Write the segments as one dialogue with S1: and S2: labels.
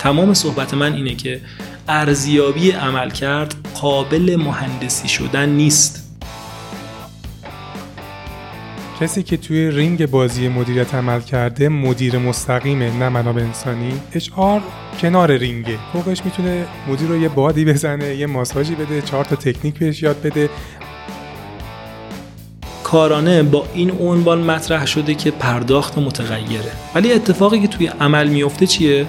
S1: تمام صحبت من اینه که ارزیابی عمل کرد قابل مهندسی شدن نیست.
S2: کسی که توی رینگ بازی مدیریت عمل کرده مدیر مستقیمه نه منابع انسانی. HR کنار رینگه فوقش می‌تونه مدیر رو یه بادی بزنه یه ماساژی بده چهار تا تکنیک بهش یاد بده.
S1: کارانه با این عنوان مطرح شده که پرداخت متغیره. ولی اتفاقی که توی عمل میفته چیه؟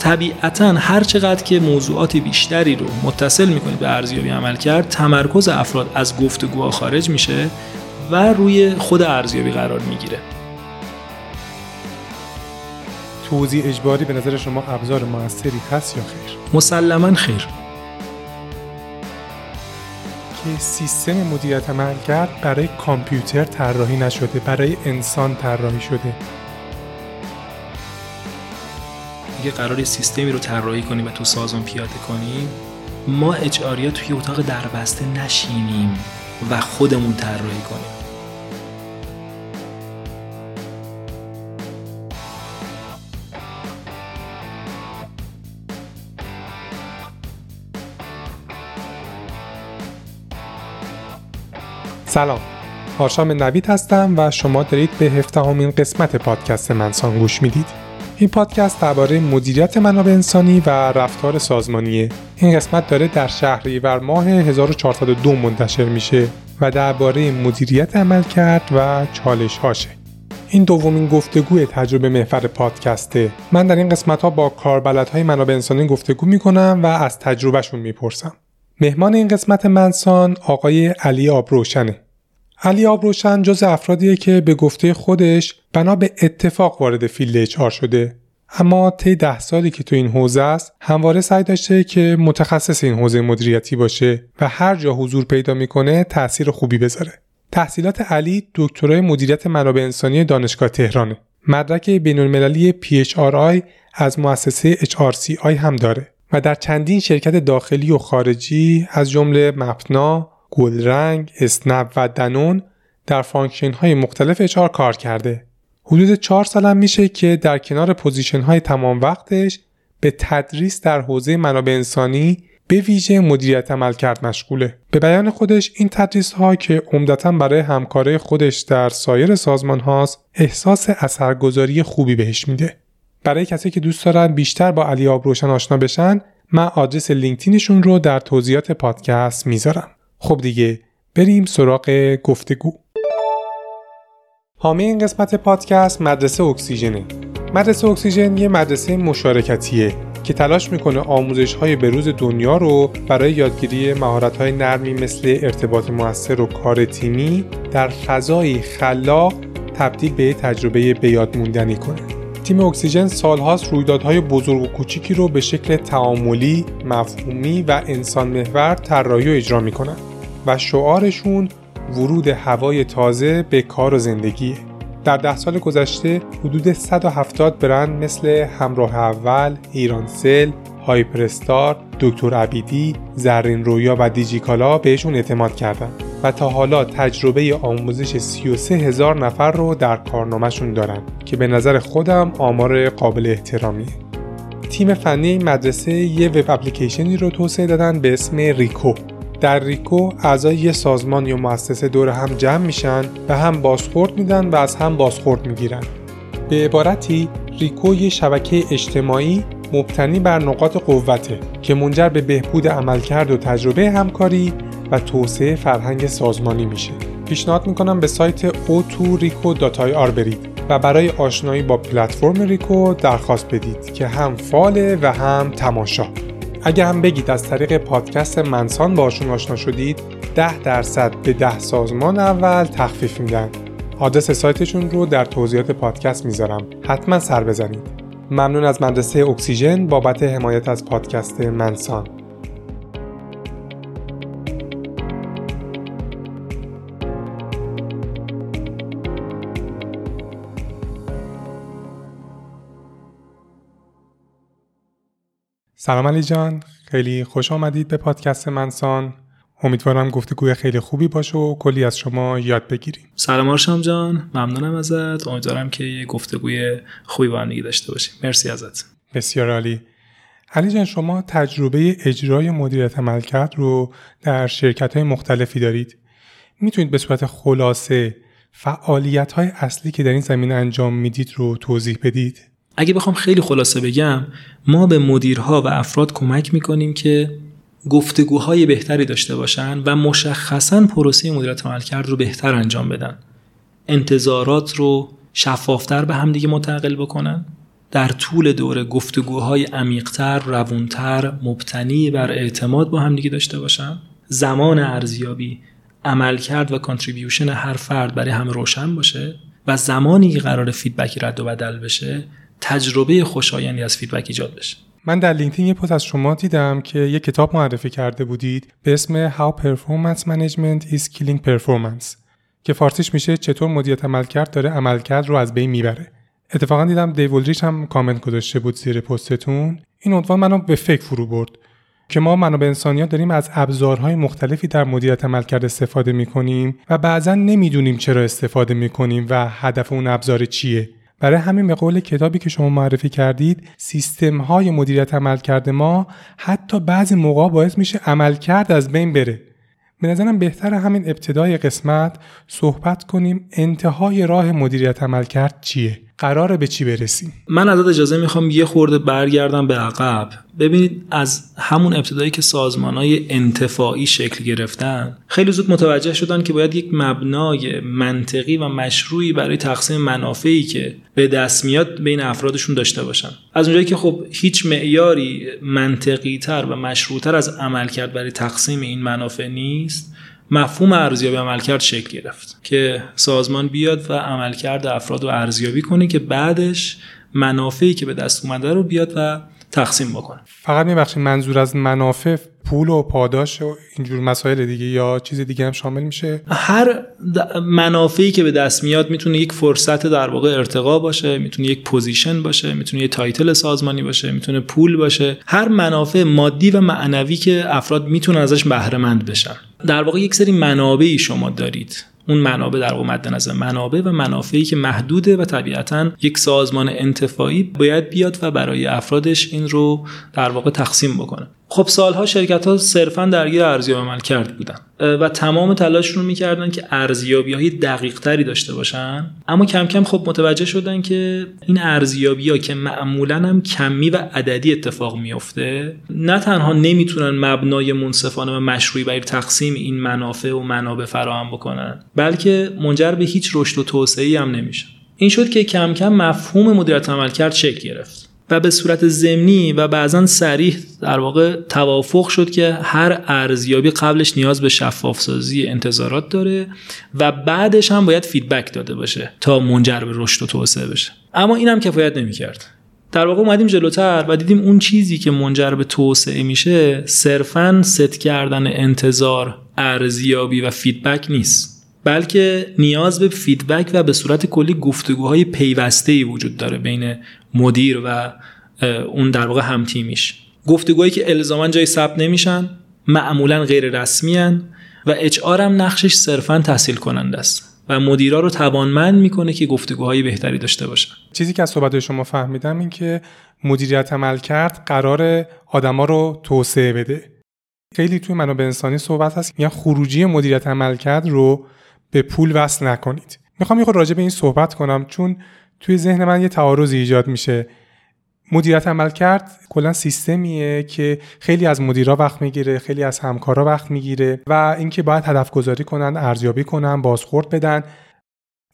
S1: طبیعتا هر چقدر که موضوعات بیشتری رو متصل می‌کنید به ارزیابی عمل کرد تمرکز افراد از گفتگوها خارج میشه و روی خود ارزیابی قرار می‌گیره.
S2: توضیح اجباری به نظر شما ابزار موثری هست یا خیر؟
S1: مسلما خیر.
S2: که سیستم مدیریت عمل کرد برای کامپیوتر طراحی نشده برای انسان طراحی شده.
S1: اگه قرار سیستمی رو طراحی کنیم و تو سازمان پیاده کنیم ما اچاریا توی اتاق دربسته نشینیم و خودمون طراحی کنیم.
S2: سلام. هاشام نوید هستم و شما دارید به هفدهمین قسمت پادکست منسان گوش می‌دید. این پادکست درباره مدیریت منابع انسانی و رفتار سازمانیه. این قسمت داره در شهریور ماه 1402 منتشر میشه و درباره مدیریت عملکرد و چالش هاشه. این دومین گفتگوی تجربه محور پادکسته. من در این قسمت ها با کاربلدهای منابع انسانی گفتگو می‌کنم و از تجربهشون می‌پرسم. مهمان این قسمت منسان آقای علی آبروشنه. علی آبروشن جز افرادیه که به گفته خودش بنا به اتفاق وارد field H شده. اما طی ده سالی که تو این حوزه است همواره سعی داشته که متخصص این حوزه مدیریتی باشه و هر جا حضور پیدا می‌کنه تاثیر خوبی بذاره. تحصیلات علی دکترای مدیریت منابع انسانی دانشگاه تهرانه. مدرک بین‌المللی PHRI از مؤسسه HRCI هم داره و در چندین شرکت داخلی و خارجی از جمله مپنا، گلرنگ، اسنپ و دنون در function های مختلف HR کار کرده. حدود چهار سالم میشه که در کنار position های تمام وقتش به تدریس در حوزه منابع انسانی به ویژه مدیریت عملکرد مشغوله. به بیان خودش این تدریس ها که عمدتا برای همکارای خودش در سایر سازمان هاست احساس اثرگذاری خوبی بهش میده. برای کسی که دوست دارن بیشتر با علی آبروشن آشنا بشن من آدرس لینکدینشون رو در توضیحات پادکست می‌ذارم. خب دیگه بریم سراغ گفتگو حامی این قسمت پادکست مدرسه اکسیژنه مدرسه اکسیژن یه مدرسه مشارکتیه که تلاش می‌کنه آموزش های بروز دنیا رو برای یادگیری مهارت های نرمی مثل ارتباط موثر و کار تیمی در فضایی خلاق تبدیل به تجربه به موندنی کنه. تیم اکسیژن سالهاست رویدادهای بزرگ و کوچیکی رو به شکل تعاملی، مفهومی و انسان محور طراحی و اجرا می‌کنن. و شعارشون ورود هوای تازه به کار و زندگیه. در ده سال گذشته حدود 170 برند مثل همراه اول، ایرانسل، هایپرستار، دکتر عبیدی، زرین رویا و دیجیکالا بهشون اعتماد کردن و تا حالا تجربه آموزش 33 هزار نفر رو در کارنامهشون دارن که به نظر خودم آمار قابل احترامیه. تیم فنی مدرسه یه وب اپلیکیشنی رو توسعه دادن به اسم ریکو در ریکو اعضای یه سازمان یا مؤسسه دور هم جمع میشن و هم بازخورد میدن و از هم بازخورد می‌گیرن. به عبارتی ریکو یه شبکه اجتماعی مبتنی بر نقاط قوته که منجر به بهبود عملکرد و تجربه همکاری و توسعه فرهنگ سازمانی میشه. پیشنهاد می‌کنم به سایت o2rico.ir برید و برای آشنایی با پلتفرم ریکو درخواست بدید که هم فاله و هم تماشا. اگه هم بگید از طریق پادکست منسان باشون آشنا شدید 10 درصد به 10 سازمان اول تخفیف میدن. آدرس سایتشون رو در توضیحات پادکست می‌ذارم. حتما سر بزنید. ممنون از مدرسه اکسیژن بابت حمایت از پادکست منسان. سلام علی جان. خیلی خوش آمدید به پادکست منسان. امیدوارم گفتگوی خیلی خوبی باشه و کلی از شما یاد بگیریم.
S1: سلام آرشام جان. ممنونم ازت. امیدوارم که یه گفتگوی خوبی با هم داشته باشیم. مرسی ازت.
S2: بسیار عالی. علی جان شما تجربه اجرای مدیریت عملکرد رو در شرکت های مختلفی دارید. می‌تونید به صورت خلاصه فعالیت های اصلی که در این زمینه انجام می‌دید رو توضیح بدید؟
S1: اگه بخوام خیلی خلاصه بگم ما به مدیرها و افراد کمک می‌کنیم که گفتگوهای بهتری داشته باشن و مشخصا پروسه مدیریت عملکرد رو بهتر انجام بدن. انتظارات رو شفافتر به همدیگه منتقل بکنن. در طول دوره گفتگوهای عمیقتر، روونتر، مبتنی بر اعتماد با همدیگه داشته باشن. زمان ارزیابی عملکرد و کانتریبیوشن هر فرد برای همه روشن باشه و زمانی که قرار feedback ی رد و بدل بشه تجربه خوشایندی از feedback ایجاد بشه.
S2: من در لینکدین یه پست از شما دیدم که یه کتاب معرفی کرده بودید به اسم How Performance Management is Killing Performance که فارسیش میشه چطور مدیریت عملکرد داره عملکرد رو از بین می‌بره. اتفاقا دیدم دیو اولریچ هم کامنت گذاشته بود زیر پستتون. این عنوان منو به فکر فرو برد که ما منابع انسانیا داریم از ابزارهای مختلفی در مدیریت عملکرد استفاده می‌کنیم و بعضا نمی‌دونیم چرا استفاده می‌کنیم و هدف اون ابزار چیه. برای همین به قول کتابی که شما معرفی کردید سیستم های مدیریت عملکرد ما حتی بعضی موقع باعث میشه عملکرد از بین بره. به نظرم بهتر همین ابتدای قسمت صحبت کنیم انتهای راه مدیریت عملکرد چیه. قراره به چی برسیم
S1: من ازت اجازه می‌خوام یه خورده برگردم به عقب. ببینید از همون ابتدایی که سازمان های انتفاعی شکل گرفتن خیلی زود متوجه شدن که باید یک مبنای منطقی و مشروعی برای تقسیم منافعی که به دست میاد بین افرادشون داشته باشن. از اونجایی که خب هیچ معیاری منطقی تر و مشروعتر از عملکرد برای تقسیم این منافع نیست مفهوم ارزیابی عملکرد شکل گرفت که سازمان بیاد و عملکرد افراد رو ارزیابی کنه که بعدش منافعی که به دست اومده رو بیاد و تقسیم بکنه
S2: فقط میبخشید منظور از منافع پول و پاداش و اینجور مسائل دیگه یا چیز دیگه هم شامل میشه؟
S1: هر منافعی که به دست میاد می‌تونه یک فرصت در واقع ارتقا باشه می‌تونه یک position باشه می‌تونه یک title سازمانی باشه می‌تونه پول باشه. هر منافع مادی و معنوی که افراد می‌تونن ازش بهره مند بشن. در واقع یک سری منابعی شما دارید. اون منابع در مد نظر منابع و منافعی که محدوده و طبیعتا یک سازمان انتفاعی باید بیاد و برای افرادش این رو در واقع تقسیم بکنه. خب سالها شرکت ها صرفا درگیر ارزیابی عمل کرد بودن و تمام تلاششون رو می‌کردن که ارزیابی های دقیق تری داشته باشن. اما کم کم خب متوجه شدن که این ارزیابی ها که معمولا هم کمی و عددی اتفاق میفته نه تنها نمی‌تونن مبنای منصفانه و مشروعی برای تقسیم این منافع و منابع فراهم بکنن بلکه منجر به هیچ رشد و توسعه هم نمیشه. این شد که کم کم مفهوم مدیریت عملکرد شکل گرفت. و به صورت ضمنی و بعضا صریح در واقع توافق شد که هر ارزیابی قبلش نیاز به شفاف سازی انتظارات داره و بعدش هم باید feedback داده بشه تا منجر به رشد و توسعه بشه. اما این هم کفایت نمی‌کرد. در واقع اومدیم جلوتر و دیدیم اون چیزی که منجر به توسعه میشه صرفا ست کردن انتظار ارزیابی و feedback نیست. بلکه نیاز به feedback و به صورت کلی گفتگوهای پیوسته ای وجود داره بین مدیر و اون در واقع هم تیمیش. گفتگوهایی که الزاما جای ثبت نمیشن معمولا غیر رسمی هن و اچ هم نقشش صرفا تحصیل کننده است و مدیرا رو توانمند می‌کنه که گفتگوهای بهتری داشته باشن.
S2: چیزی که از صحبت شما فهمیدم این که مدیریت عمل کرد قرار آدما رو توسعه بده. خیلی توی منابع انسانی صحبت هست. میگن خروجی مدیریت عمل کرد رو به پول وصل نکنید. می‌خوام یه راجع به این صحبت کنم چون توی ذهن من یه تعارضی ایجاد میشه. مدیریت عمل کرد کلا سیستمیه که خیلی از مدیرا وقت می‌گیره خیلی از همکارا وقت می‌گیره و اینکه باید هدف گذاری کنن ارزیابی کنن بازخورد بدن.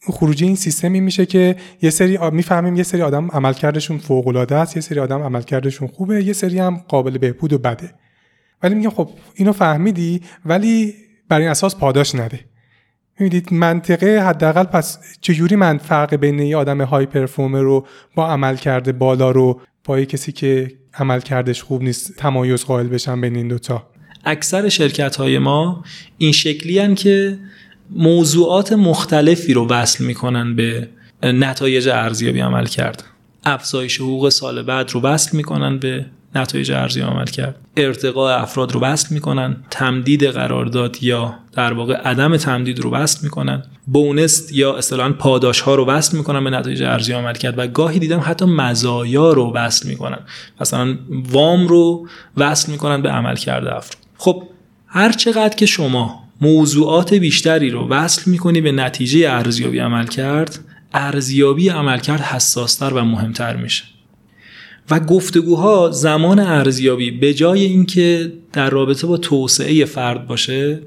S2: خروجی این سیستمی میشه که یه سری می‌فهمیم یه سری آدم عملکردشون فوق العاده است یه سری آدم عملکردشون خوبه یه سری هم قابل بهبود و بده. ولی میگم خب اینو فهمیدی ولی بر این اساس پاداش نده. می‌دید منطقه حداقل پس چجوری من فرق بین یه آدم های پرفورمر رو با عمل کرده بالا رو با یه کسی که عمل کردش خوب نیست تمایز قائل بشم بین این دوتا؟
S1: اکثر شرکت های ما این شکلی که موضوعات مختلفی رو وصل می‌کنن به نتایج ارزیابی عمل کرد افزایش حقوق سال بعد رو وصل می‌کنن به نتایج ارزی عمل کرد. ارتقاء افراد رو وصل می‌کنن تمدید قرارداد یا در واقع عدم تمدید رو وصل می‌کنن بونست یا اصطلاحا پاداش ها رو وصل می‌کنن به نتایج ارزی عمل کرد و گاهی دیدم حتی مزایا رو وصل می‌کنن. مثلا وام رو وصل می‌کنن به عمل کرده افراد. خب هر چقدر که شما موضوعات بیشتری رو وصل می‌کنی به نتیجه ارزیابی عمل کرد ارزیابی عملکرد حساستر و مهمتر میشه. و گفتگوها زمان ارزیابی به جای اینکه در رابطه با توسعه فرد باشه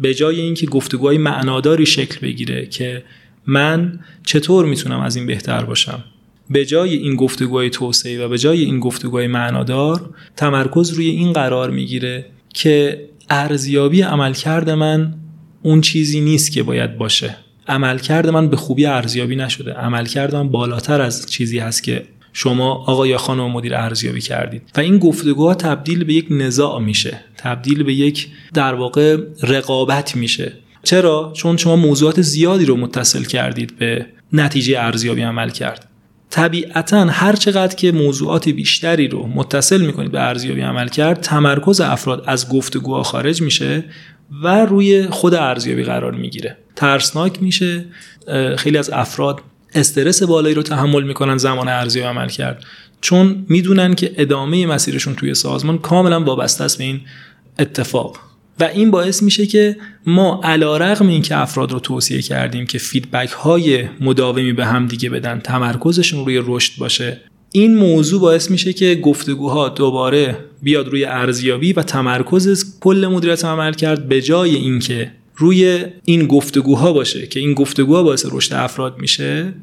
S1: به جای اینکه گفتگوهای معناداری شکل بگیره که من چطور می‌تونم از این بهتر باشم. به جای این گفتگوهای توسعه و به جای این گفتگوهای معنادار تمرکز روی این قرار می‌گیره که ارزیابی عملکرد من اون چیزی نیست که باید باشه. عملکرد من به خوبی ارزیابی نشده. عملکرد من بالاتر از چیزی هست که شما آقا یا خانم مدیر ارزیابی کردید. و این گفتگوها تبدیل به یک نزاع میشه. تبدیل به یک در واقع رقابت میشه. چرا؟ چون شما موضوعات زیادی رو متصل کردید به نتیجه ارزیابی عمل کرد. طبیعتا هر چقدر که موضوعات بیشتری رو متصل می‌کنید به ارزیابی عمل کرد تمرکز افراد از گفتگوها خارج میشه و روی خود ارزیابی قرار می‌گیره. ترسناک میشه. خیلی از افراد استرس بالایی رو تحمل می‌کنن زمان ارزیابی عمل کرد. چون می‌دونن که ادامه مسیرشون توی سازمان کاملا وابسته است به این اتفاق. و این باعث میشه که ما علا رقم این که افراد رو توصیه کردیم که فیدبک های مداومی به هم دیگه بدن تمرکزشون روی رشد باشه این موضوع باعث میشه که گفتگوها دوباره بیاد روی ارزیابی و تمرکز کل مدیریت عمل کرد به جای اینکه روی این گفتگوها باشه که این گفتگوها باعث رشد افراد میشه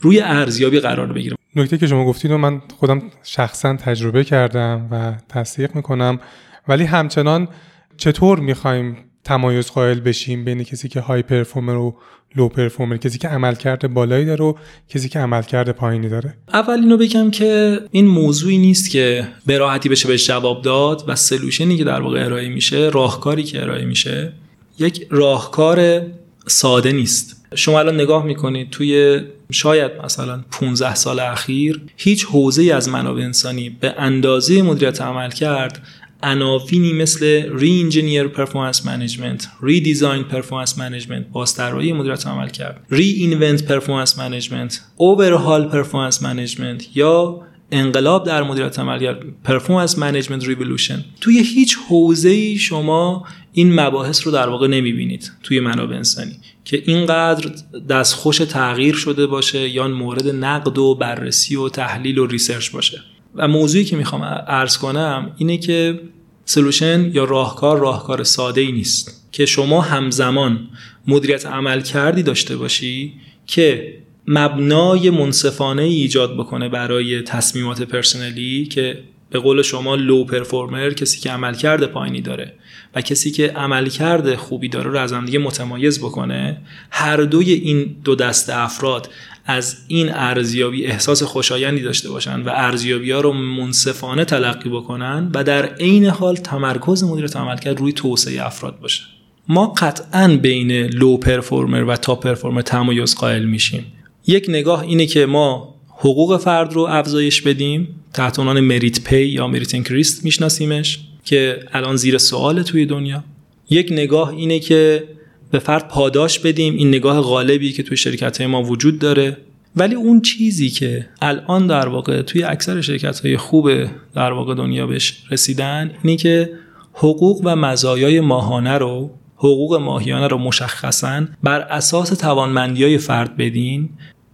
S1: روی ارزیابی قرار بگیره
S2: نکته که شما گفتید و من خودم شخصا تجربه کردم و تصدیق می‌کنم. ولی همچنان چطور می‌خوایم تمایز قائل بشیم بین کسی که های پرفورمر و لو پرفورمر کسی که عملکرد بالایی داره و کسی که عملکرد پایینی داره؟
S1: اول اینو بگم که این موضوعی نیست که به راحتی بشه بهش جواب داد و سلوشنی که در واقع ارائه میشه راهکاری که ارائه میشه. یک راهکار ساده نیست. شما الان نگاه می‌کنید توی شاید مثلا 15 سال اخیر هیچ حوزه از منابع انسانی به اندازه مدیریت عمل کرد عناوینی مثل re-engineer performance management redesign performance management بازطراحی مدیریت عملکرد reinvent performance management overhaul performance management یا انقلاب در مدیریت عملکرد performance management revolution توی هیچ حوزه شما این مباحث رو در واقع نمی‌بینید توی منابع انسانی. که اینقدر دستخوش تغییر شده باشه یا مورد نقد و بررسی و تحلیل و research باشه. و موضوعی که می‌خوام عرض کنم اینه که سلوشن یا راهکار راهکار ساده ای نیست. که شما همزمان مدیریت عمل کردی داشته باشی که مبنای منصفانه ایجاد بکنه برای تصمیمات پرسنلی که به قول شما لو پرفورمر کسی که عملکرد پایینی داره و کسی که عملکرد خوبی داره رو از هم دیگه متمایز بکنه هر دوی این دو دست افراد از این ارزیابی احساس خوشایندی داشته باشن و ارزیابی ها رو منصفانه تلقی بکنن و در عین حال تمرکز مدیریت عملکرد روی توسعه افراد باشه. ما قطعا بین low performer و top performer تمایز قائل میشیم. یک نگاه اینه که ما حقوق فرد رو افزایش بدیم تحت عنوان merit pay یا merit increase میشناسیمش که الان زیر سواله توی دنیا. یک نگاه اینه که به فرد پاداش بدیم این نگاه غالبی که توی شرکت های ما وجود داره. ولی اون چیزی که الان در واقع توی اکثر شرکت های خوب در واقع دنیا بهش رسیدن اینه که حقوق و مزایای ماهانه رو حقوق ماهیانه رو مشخصا بر اساس توانمندی های فرد بدین.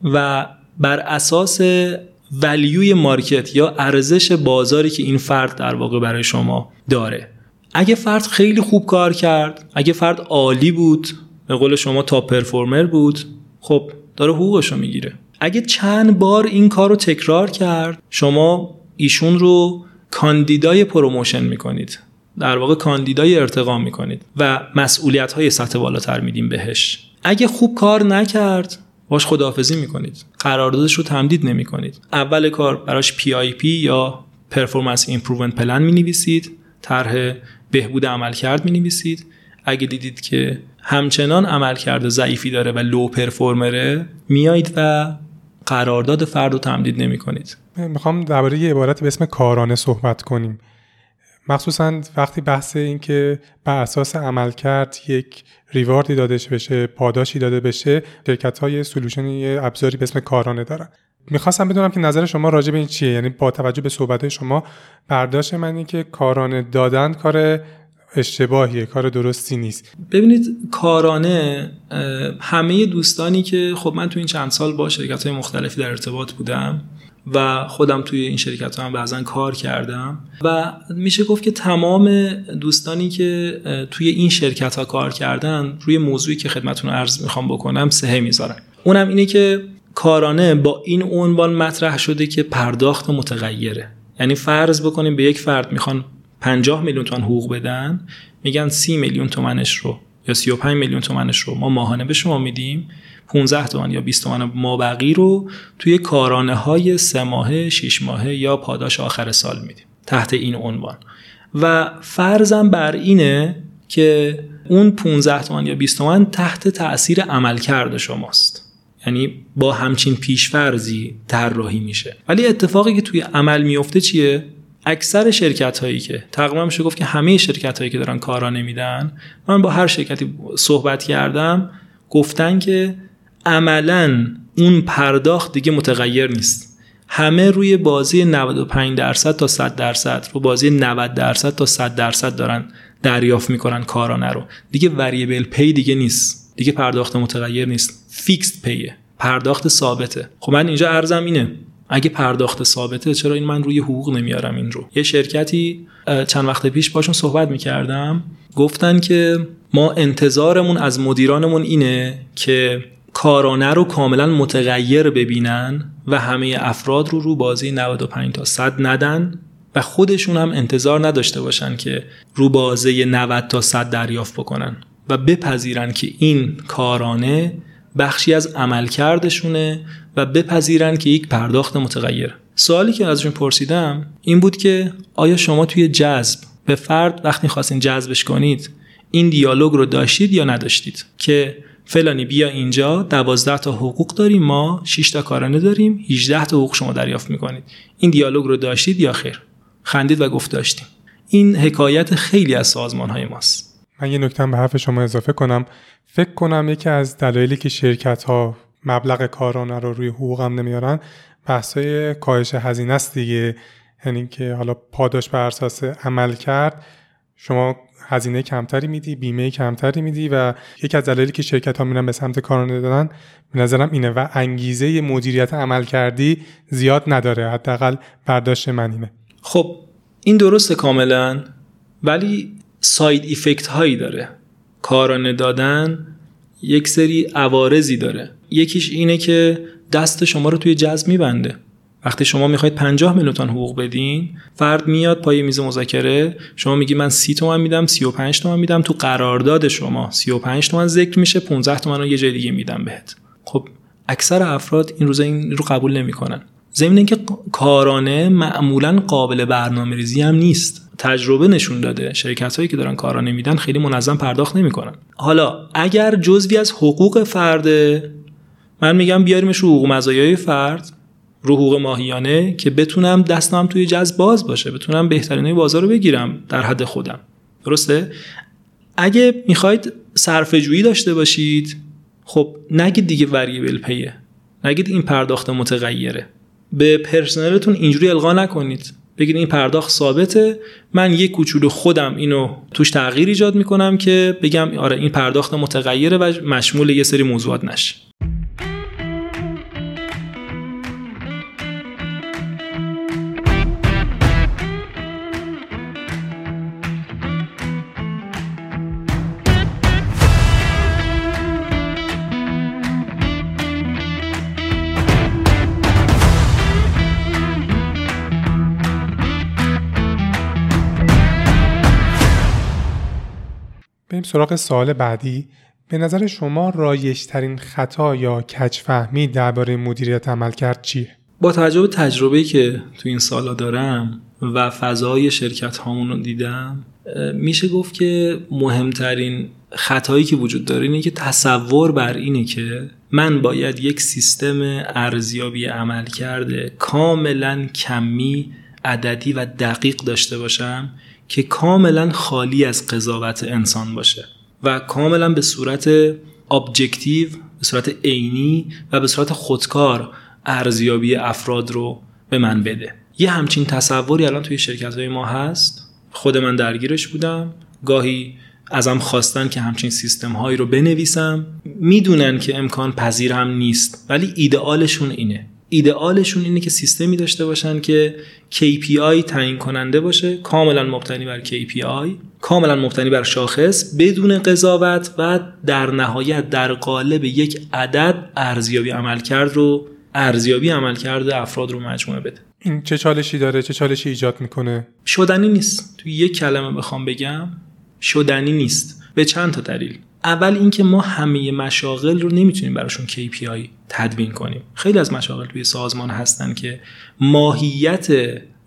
S1: و بر اساس ولیوی مارکت یا ارزش بازاری که این فرد در واقع برای شما داره. اگه فرد خیلی خوب کار کرد اگه فرد عالی بود به قول شما top performer بود خب داره حقوقش رو می‌گیره. اگه چند بار این کار رو تکرار کرد شما ایشون رو کاندیدای promotion می‌کنید. در واقع کاندیدای ارتقا می‌کنید و مسئولیت های سطح بالاتر میدیم بهش. اگه خوب کار نکرد باش خداحافظی می‌کنید. قراردادش رو تمدید نمی‌کنید. اول کار براش PIP یا performance improvement plan می نویسید طرح بهبود عملکرد می نویسید اگه دیدید که همچنان عملکرد ضعیفی داره و low performer ه میایید و قرارداد فرد رو تمدید نمی کنید
S2: می‌خوام درباره یه عبارت به اسم کارانه صحبت کنیم. مخصوصا وقتی بحث این که بر اساس عملکرد یک reward ی داده بشه پاداشی داده بشه شرکت های سلوشن یه ابزاری به اسم کارانه دارن. می‌خواستم بدونم که نظر شما راجع به این چیه؟ یعنی با توجه به صحبت شما برداشت من این که کارانه دادن کار اشتباهیه کار درستی نیست.
S1: ببینید کارانه همه دوستانی که خب من تو این چند سال با شرکت های مختلفی در ارتباط بودم و خودم توی این شرکت هم بعضا کار کردم. و میشه گفت که تمام دوستانی که توی این شرکت ها کار کردن روی موضوعی که خدمتون عرض می‌خوام بکنم سهه می‌ذارن. اونم اینه که کارانه با این عنوان مطرح شده که پرداخت متغیره. یعنی فرض بکنیم به یک فرد می‌خوان 50 میلیون تومن حقوق بدن میگن 30 میلیون تومنش رو یا 35 میلیون تومنش رو ما ماهانه به شما میدیم. 15 تومن یا 20 تومن مابقی رو توی کارانه های سه ماهه 6 ماهه یا پاداش آخر سال میدیم تحت این عنوان. و فرضم بر اینه که اون 15 تومن یا 20 تومن تحت تاثیر عملکرد شماست. یعنی با همچین پیشفرزی طراحی میشه. ولی اتفاقی که توی عمل میفته چیه؟ اکثر شرکت هایی که تقریبا میشه گفت که همه شرکت هایی که دارن کارا نمیدن من با هر شرکتی صحبت کردم گفتن که عملا اون پرداخت دیگه متغیر نیست. همه روی بازی 95 درصد تا 100 درصد رو بازی 90 درصد تا 100 درصد دارن دریافت می‌کنن کارانه رو. دیگه variable pay دیگه نیست. دیگه پرداخت متغیر نیست. fixed pay ه. پرداخت ثابته. خب من اینجا عرضم اینه. اگه پرداخت ثابته چرا این من روی حقوق نمیارم این رو؟ یه شرکتی چند وقت پیش باشون صحبت می‌کردم. گفتن که ما انتظارمون از مدیرانمون اینه که کارانه رو کاملا متغیر ببینن و همه افراد رو رو بازه 95 تا 100 ندن و خودشون هم انتظار نداشته باشن که رو بازه 90 تا 100 دریافت بکنن و بپذیرن که این کارانه بخشی از عملکردشونه و بپذیرن که یک پرداخت متغیر. سوالی که ازشون پرسیدم این بود که آیا شما توی جذب به فرد وقتی خواستین جذبش کنید این دیالوگ رو داشتید یا نداشتید؟ که فلانی بیا اینجا 12 تا حقوق داریم ما 6 تا کارانه داریم 18 تا حقوق شما دریافت می‌کنید. این دیالوگ رو داشتید یا خیر؟ خندید و گفت داشتیم. این حکایت خیلی از سازمان های ماست.
S2: من یه نکته به حرف شما اضافه کنم. فکر کنم یکی از دلایلی که شرکت ها مبلغ کارانه رو روی حقوق هم نمیارن بحثای کاهش هزینه است دیگه. یعنی که حالا پاداش بر اساس عمل کرد شما هزینه کمتری میدی بیمه کمتری میدی و یکی از دلایلی که شرکت ها میرن به سمت کارانه دادن به نظرم اینه و انگیزه مدیریت عمل کردی زیاد نداره حداقل برداشت من اینه.
S1: خب این درسته کاملا ولی ساید ایفکت هایی داره. کارانه دادن یک سری عوارضی داره. یکیش اینه که دست شما رو توی جذب میبنده. وقتی شما می‌خواید 50 میلیون تومن حقوق بدین فرد میاد پای میز مذاکره شما میگی من 30 تومن میدم 35 تومن میدم. تو قرارداد شما 35 تومن ذکر میشه 15 تومن رو یه جای دیگه میدم بهت. خب اکثر افراد این روزا این رو قبول نمی‌کنن. ضمن اینکه کارانه معمولا قابل برنامه ریزی هم نیست. تجربه نشون داده. شرکت هایی که دارن کارانه میدن خیلی منظم پرداخت نمی‌کنن. حالا اگر جزوی از حقوق فرده من میگم بیاریمش حقوق مزایای فرد رو حقوق ماهیانه که بتونم دستم توی جذب باز باشه بتونم بهترینه بازار رو بگیرم در حد خودم. درسته؟ اگه می‌خواید صرفه جویی داشته باشید خب نگید دیگه وریبل پیه نگید این پرداخت متغیره. به پرسنلتون اینجوری القا نکنید. بگید این پرداخت ثابته. من یک کوچولو خودم اینو توش تغییر ایجاد می‌کنم که بگم آره این پرداخت متغیره و مشمول یه سری موضوعات نشه.
S2: بریم سراغ سوال بعدی به نظر شما رایشترین خطا یا کچفهمی درباره مدیریت عمل کرد چیه؟
S1: با توجه به تجربه که تو این سالا دارم و فضای شرکت هامون رو دیدم میشه گفت که مهمترین خطایی که وجود داره اینه که تصور بر اینه که من باید یک سیستم ارزیابی عمل کرده کاملا کمی عددی و دقیق داشته باشم که کاملا خالی از قضاوت انسان باشه و کاملا به صورت ابجکتیو به صورت عینی و به صورت خودکار ارزیابی افراد رو به من بده. یه همچین تصوری الان توی شرکت های ما هست. خود من درگیرش بودم. گاهی ازم خواستن که همچین سیستم هایی رو بنویسم. می‌دونن که امکان پذیر هم نیست. ولی ایدئالشون اینه. ایدئالشون اینه که سیستمی داشته باشن که KPI تعیین کننده باشه کاملا مبتنی بر KPI کاملا مبتنی بر شاخص بدون قضاوت و در نهایت در قالب یک عدد ارزیابی عملکرد رو ارزیابی عملکرد افراد رو مجموعه بده.
S2: این چه چالشی داره؟ چه چالشی ایجاد می‌کنه؟
S1: شدنی نیست. تو یک کلمه بخوام بگم شدنی نیست. به چند تا دلیل. اول اینکه ما همه مشاغل رو نمی‌تونیم براشون KPI تدوین کنیم. خیلی از مشاغل توی سازمان هستن که ماهیت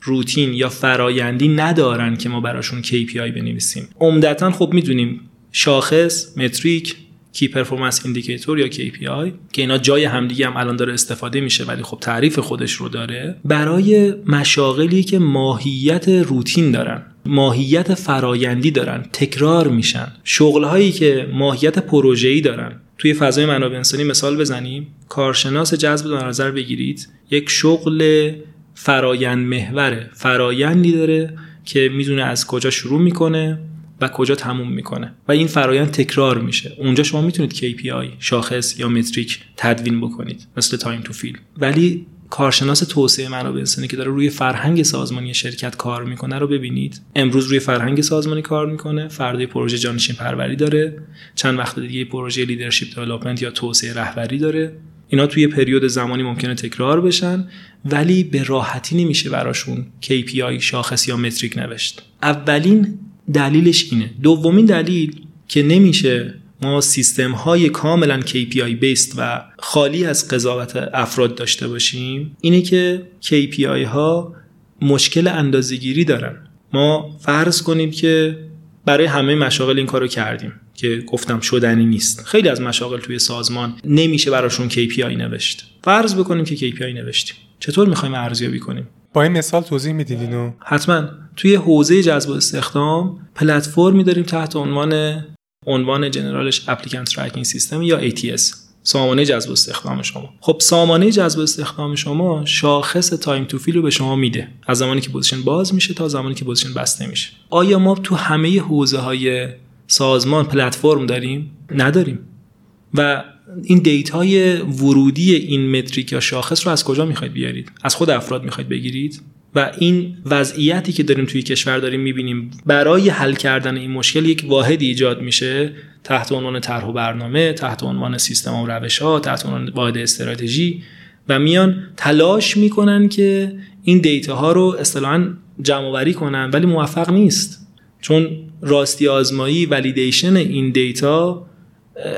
S1: روتین یا فرایندی ندارن که ما براشون KPI بنویسیم. عمدتا خب می‌دونیم شاخص metric key performance indicator یا KPI که اینا جای همدیگه هم الان داره استفاده میشه ولی خب تعریف خودش رو داره. برای مشاغلی که ماهیت روتین دارن. ماهیت فرایندی دارن تکرار میشن. شغلهایی که ماهیت پروژه‌ای دارن. توی فضای منابع انسانی مثال بزنیم. کارشناس جذب در نظر بگیرید. یک شغل فرایند محوره. فرایندی داره که می‌دونه از کجا شروع می‌کنه و کجا تموم می‌کنه. و این فرایند تکرار میشه. اونجا شما می‌تونید KPI شاخص یا متریک تدوین بکنید. مثل time to fill ولی کارشناس توسعه منابع انسانی که داره روی فرهنگ سازمانی شرکت کار می‌کنه رو ببینید. امروز روی فرهنگ سازمانی کار می‌کنه فردا پروژه جانشین پروری داره چند وقت دیگه پروژه leadership development یا توسعه رهبری داره. اینا توی پریود زمانی ممکنه تکرار بشن ولی به راحتی نمیشه براشون KPI شاخص یا متریک نوشت. اولین دلیلش اینه. دومین دلیل که نمیشه ما سیستم های کاملا KPI بیست و خالی از قضاوت افراد داشته باشیم اینه که KPI ها مشکل اندازگیری دارن. ما فرض کنیم که برای همه مشاغل این کارو کردیم که گفتم شدنی نیست. خیلی از مشاغل توی سازمان نمیشه براشون KPI نوشت. فرض بکنیم که KPI نوشتیم. چطور می‌خوایم ارزیابی کنیم؟
S2: با این مثال توضیح می‌دید اینو؟
S1: حتما. توی حوزه جذب و استخدام پلتفرمی داریم تحت عنوان عنوان جنرالش applicant tracking system یا ATS سامانه جذب استخدام شما. خب سامانه جذب استخدام شما شاخص time to fill رو به شما میده. از زمانی که position باز میشه تا زمانی که position بسته میشه. آیا ما تو همه حوزه های سازمان پلتفرم داریم؟ نداریم. و این data ی ورودی این متریک یا شاخص رو از کجا می‌خواید بیارید؟ از خود افراد می‌خواید بگیرید؟ و این وضعیتی که داریم توی کشور داریم می‌بینیم برای حل کردن این مشکل یک واحدی ایجاد میشه تحت عنوان طرح و برنامه تحت عنوان سیستم و روش ها تحت عنوان واحد استراتژی و میان تلاش می‌کنن که این data ها رو اصطلاحا جمع آوری کنن ولی موفق نیست. چون راستی آزمایی validation این data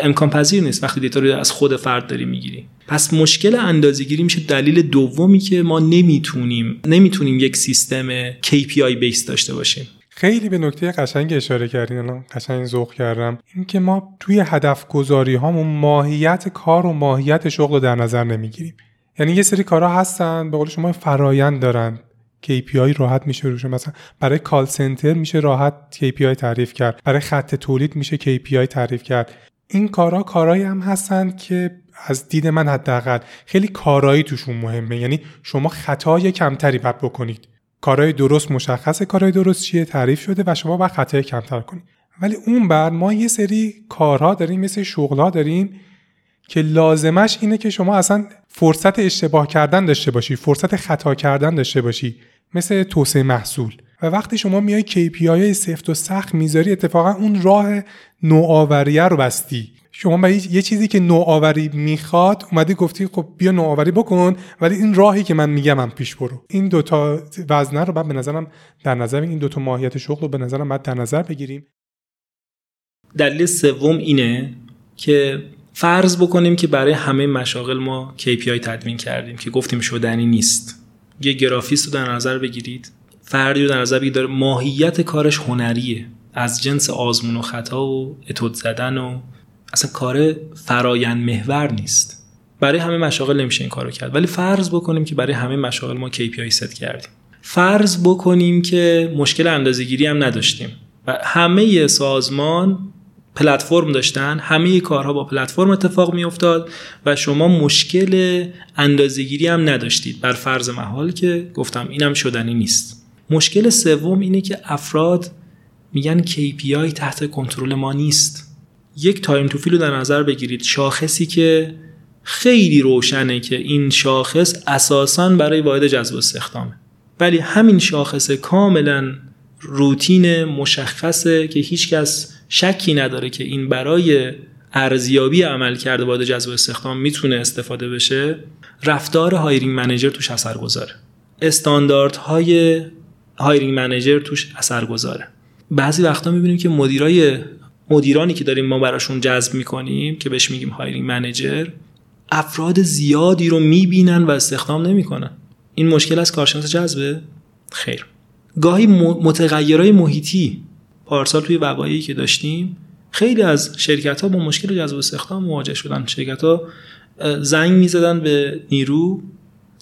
S1: امکان پذیر نیست. وقتی data رو از خود فرد داری می‌گیری. پس مشکل اندازه‌گیری میشه دلیل دومی که ما نمی‌تونیم نمی‌تونیم یک سیستم KPI base داشته باشیم.
S2: خیلی به نکته قشنگ اشاره کردین الان قشنگ ذوق کردم. اینکه ما توی هدف گذاری هامون ماهیت کار و ماهیت شغل رو در نظر نمی‌گیریم. یعنی یه سری کارها هستن به قول شما فرایند دارن. KPI راحت میشه روش. مثلا برای کال سنتر میشه راحت KPI تعریف کرد. برای خط تولید میشه KPI تعریف کرد. این کارا کارهایی هم هستن که از دید من حداقل. خیلی کارایی توشون مهمه. یعنی شما خطای کمتری باید بکنید. کارهای درست مشخصه کارهای درست چیه تعریف شده و شما باید خطای کمتر کنید. ولی اون بعد ما یه سری کارها داریم مثل شغلها داریم که لازمش اینه که شما اصلا فرصت اشتباه کردن داشته باشی فرصت خطا کردن داشته باشی. مثل توسعه محصول. و وقتی شما میای KPI سفت و سخت می‌ذاری اتفاقا اون راه نوآوریه رو بستی. شما برای یه چیزی که نوآوری می‌خواد اومدی گفتی خب بیا نوآوری بکن ولی این راهی که من میگم هم پیش برو. این دوتا وزنه رو بعد به نظرم در نظر این دوتا ماهیت شغل رو به نظرم باید در نظر بگیریم.
S1: دلیل سوم اینه که فرض بکنیم که برای همه مشاغل ما KPI تدوین کردیم که گفتیم شدنی نیست. یه گرافیست رو در نظر بگیرید. فردی رو در نظر بگیرید. داره ماهیت کارش هنریه. از جنس آزمون و خطا و اتود زدن و اصلا کار فرایند محور نیست. برای همه مشاغل نمیشه این کارو کرد. ولی فرض بکنیم که برای همه مشاغل ما KPI ست کردیم. فرض بکنیم که مشکل اندازه‌گیری هم نداشتیم. و همه سازمان پلتفرم داشتن. همه کارها با پلتفرم اتفاق می افتاد و شما مشکل اندازه‌گیری هم نداشتید. بر فرض محال که گفتم اینم شدنی نیست. مشکل سوم اینه که افراد میگن KPI تحت کنترل ما نیست. یک time to fill رو در نظر بگیرید. شاخصی که خیلی روشنه که این شاخص اساسا برای واحد جذب استخدامه. ولی همین شاخص کاملا روتین مشخصه که هیچکس شکی نداره که این برای ارزیابی عملکرد واحد جذب استخدام می‌تونه استفاده بشه. رفتار hiring manager توش اثر گذاره استانداردهای hiring manager توش اثر گذاره بعضی وقتا می‌بینیم که مدیرای مدیرانی که داریم ما براشون جذب می‌کنیم که بهش میگیم hiring manager افراد زیادی رو می‌بینن و استخدام نمی‌کنن. این مشکل از کارشناس جذبه؟ خیر. گاهی متغیرهای محیطی پارسال توی وقایعی که داشتیم خیلی از شرکت ها با مشکل جذب استخدام مواجه شدن. شرکت ها زنگ می‌زدن به نیرو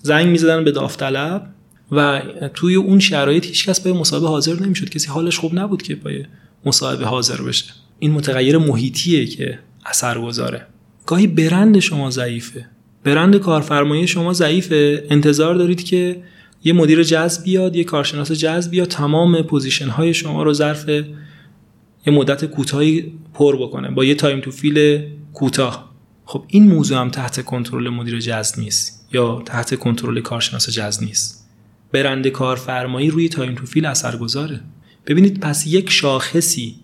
S1: زنگ می‌زدن به داوطلب و توی اون شرایط هیچکس به مصاحبه حاضر نمی‌شد. کسی حالش خوب نبود که پای مصاحبه حاضر بشه. این متغیر محیطیه که اثر گذاره. گاهی برند شما ضعیفه. برند کارفرمایی شما ضعیفه. انتظار دارید که یه مدیر جذب بیاد یه کارشناس جذب بیاد تمام position های شما رو ظرف یه مدت کوتاهی پر بکنه با یه time to fill کوتاه. خب این موضوع هم تحت کنترل مدیر جذب نیست یا تحت کنترل کارشناس جذب نیست. برند کارفرمایی روی time to fill اثرگذاره. ببینید پس یک شاخصی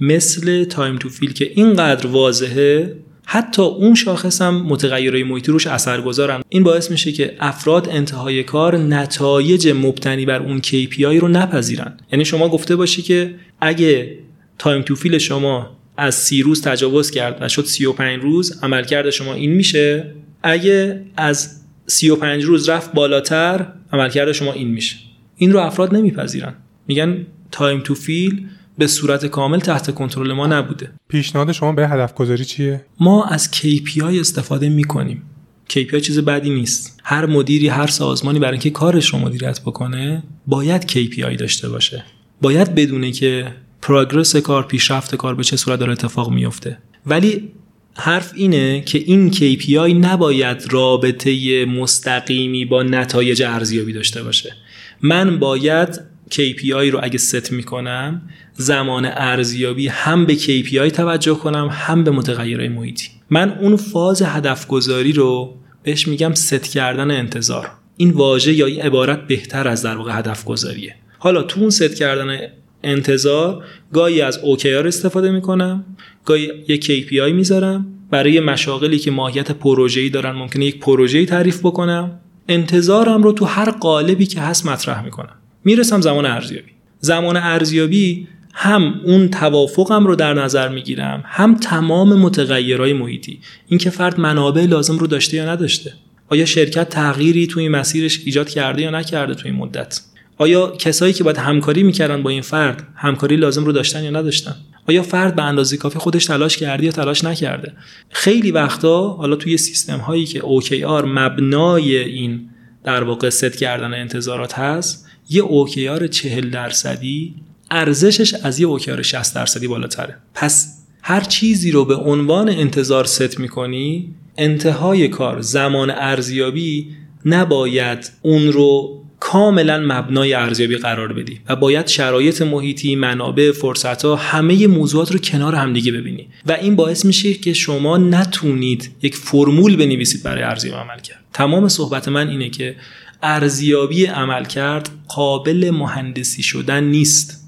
S1: مثل time to fill که اینقدر واضحه حتی اون شاخص هم متغیرهای محیطی روش اثر گذارن این باعث میشه که افراد انتهای کار نتایج مبتنی بر اون KPI رو نپذیرن. یعنی شما گفته باشی که اگه time to fill شما از سی روز تجاوز کرد و شد 35 روز عملکرد شما این میشه. اگه از 35 روز رفت بالاتر عملکرد شما این میشه. این رو افراد نمیپذیرن. میگن time to fill به صورت کامل تحت کنترل ما نبوده.
S2: پیشنهاد شما به هدف گذاری چیه؟
S1: ما از KPI استفاده می‌کنیم. KPI چیز بدی نیست. هر مدیری هر سازمانی برای اینکه کارش رو مدیریت بکنه باید KPI داشته باشه. باید بدونه که پروگرس کار پیشرفت کار به چه صورت داره اتفاق میفته ولی حرف اینه که این KPI نباید رابطه مستقیمی با نتایج ارزیابی داشته باشه. من باید KPI رو اگه ست می‌کنم زمان ارزیابی هم به KPI توجه کنم هم به متغیرهای محیطی. من اون فاز هدف گذاری رو بهش میگم ست کردن انتظار. این واژه یا این عبارت بهتر از در واقع هدف گذاریه حالا تو اون ست کردن انتظار گاهی از OKR استفاده می‌کنم گاهی یک KPI می‌ذارم برای مشاغلی که ماهیت پروژه‌ای دارن ممکنه یک پروژه‌ای تعریف بکنم. انتظارم رو تو هر قالبی که هست مطرح می‌کنم. می‌رسم زمان ارزیابی. زمان ارزیابی هم اون توافقم رو در نظر می‌گیرم هم تمام متغیرهای محیطی. اینکه فرد منابع لازم رو داشته یا نداشته. آیا شرکت تغییری توی مسیرش ایجاد کرده یا نکرده توی این مدت؟ آیا کسایی که باید همکاری می‌کردن با این فرد همکاری لازم رو داشتن یا نداشتن؟ آیا فرد به اندازه کافی خودش تلاش کرده یا تلاش نکرده؟ خیلی وقتا حالا توی سیستم هایی که OKR مبنای این در واقع ست کردن انتظارات هست یه OKR 40 درصدی ارزشش از یه OKR 60 درصدی بالاتره. پس هر چیزی رو به عنوان انتظار ست می‌کنی انتهای کار زمان ارزیابی نباید اون رو کاملا مبنای ارزیابی قرار بدی و باید شرایط محیطی منابع فرصت ها همه موضوعات رو کنار همدیگه ببینی و این باعث میشه که شما نتونید یک فرمول بنویسید برای ارزیابی عمل کرد تمام صحبت من اینه که ارزیابی عمل کرد قابل مهندسی شدن نیست.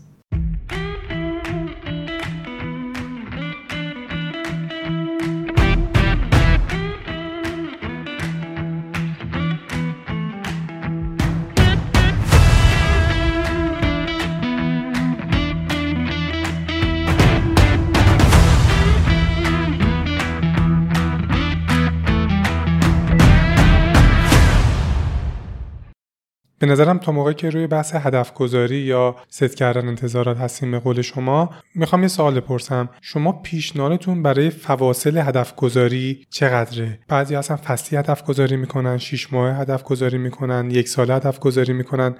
S2: به نظرم تا موقعی که روی بحث هدف گذاری یا ست کردن انتظارات هستیم به قول شما می‌خوام یه سوال بپرسم. شما پیشنهادتون برای فواصل هدف گذاری چقدره؟ بعضی اصلا فصلی هدف گذاری می‌کنن شیش ماه هدف گذاری می‌کنن یک سال هدف گذاری می‌کنن.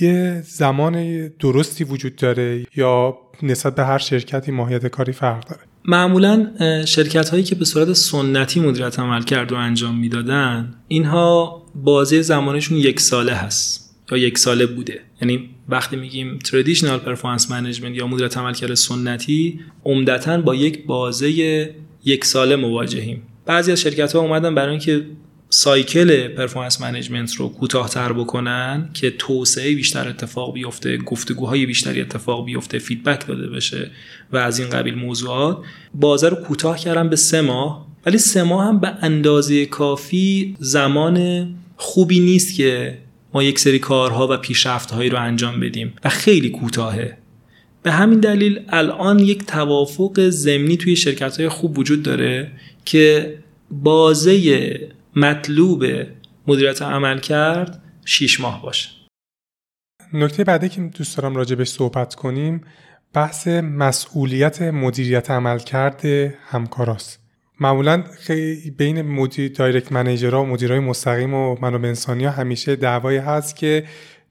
S2: یه زمان درستی وجود داره یا نسبت به هر شرکتی ماهیت کاری فرق داره؟
S1: معمولا شرکت هایی که به صورت سنتی مدیریت عملکرد رو انجام می‌دادن اینها بازه زمانیشون یک ساله هست یا یک ساله بوده. یعنی وقتی میگیم traditional performance management یا مدیریت عملکرد سنتی عمدتا با یک بازه یک ساله مواجهیم. بعضی از شرکت ها اومدن برای اینکه cycle performance management رو کوتاهتر بکنن که توسعه بیشتر اتفاق بیفته گفتگوهای بیشتری اتفاق بیفته feedback داده بشه و از این قبیل موضوعات. بازه رو کوتاه کردن به سه ماه ولی سه ماه هم به اندازه کافی زمان خوبی نیست که ما یک سری کارها و پیشرفتهایی رو انجام بدیم و خیلی کوتاهه. به همین دلیل الان یک توافق زمینی توی شرکت های خوب وجود داره که بازه مطلوب مدیریت عمل کرد 6 ماه باشه.
S2: نکته بعدی که دوست دارم راجبش صحبت کنیم بحث مسئولیت مدیریت عمل کرده همکاراست. معمولا خیلی بین مدیر دایرکت منیجرها و مدیرای مستقیم و منابع انسانی ها همیشه دعوایی هست که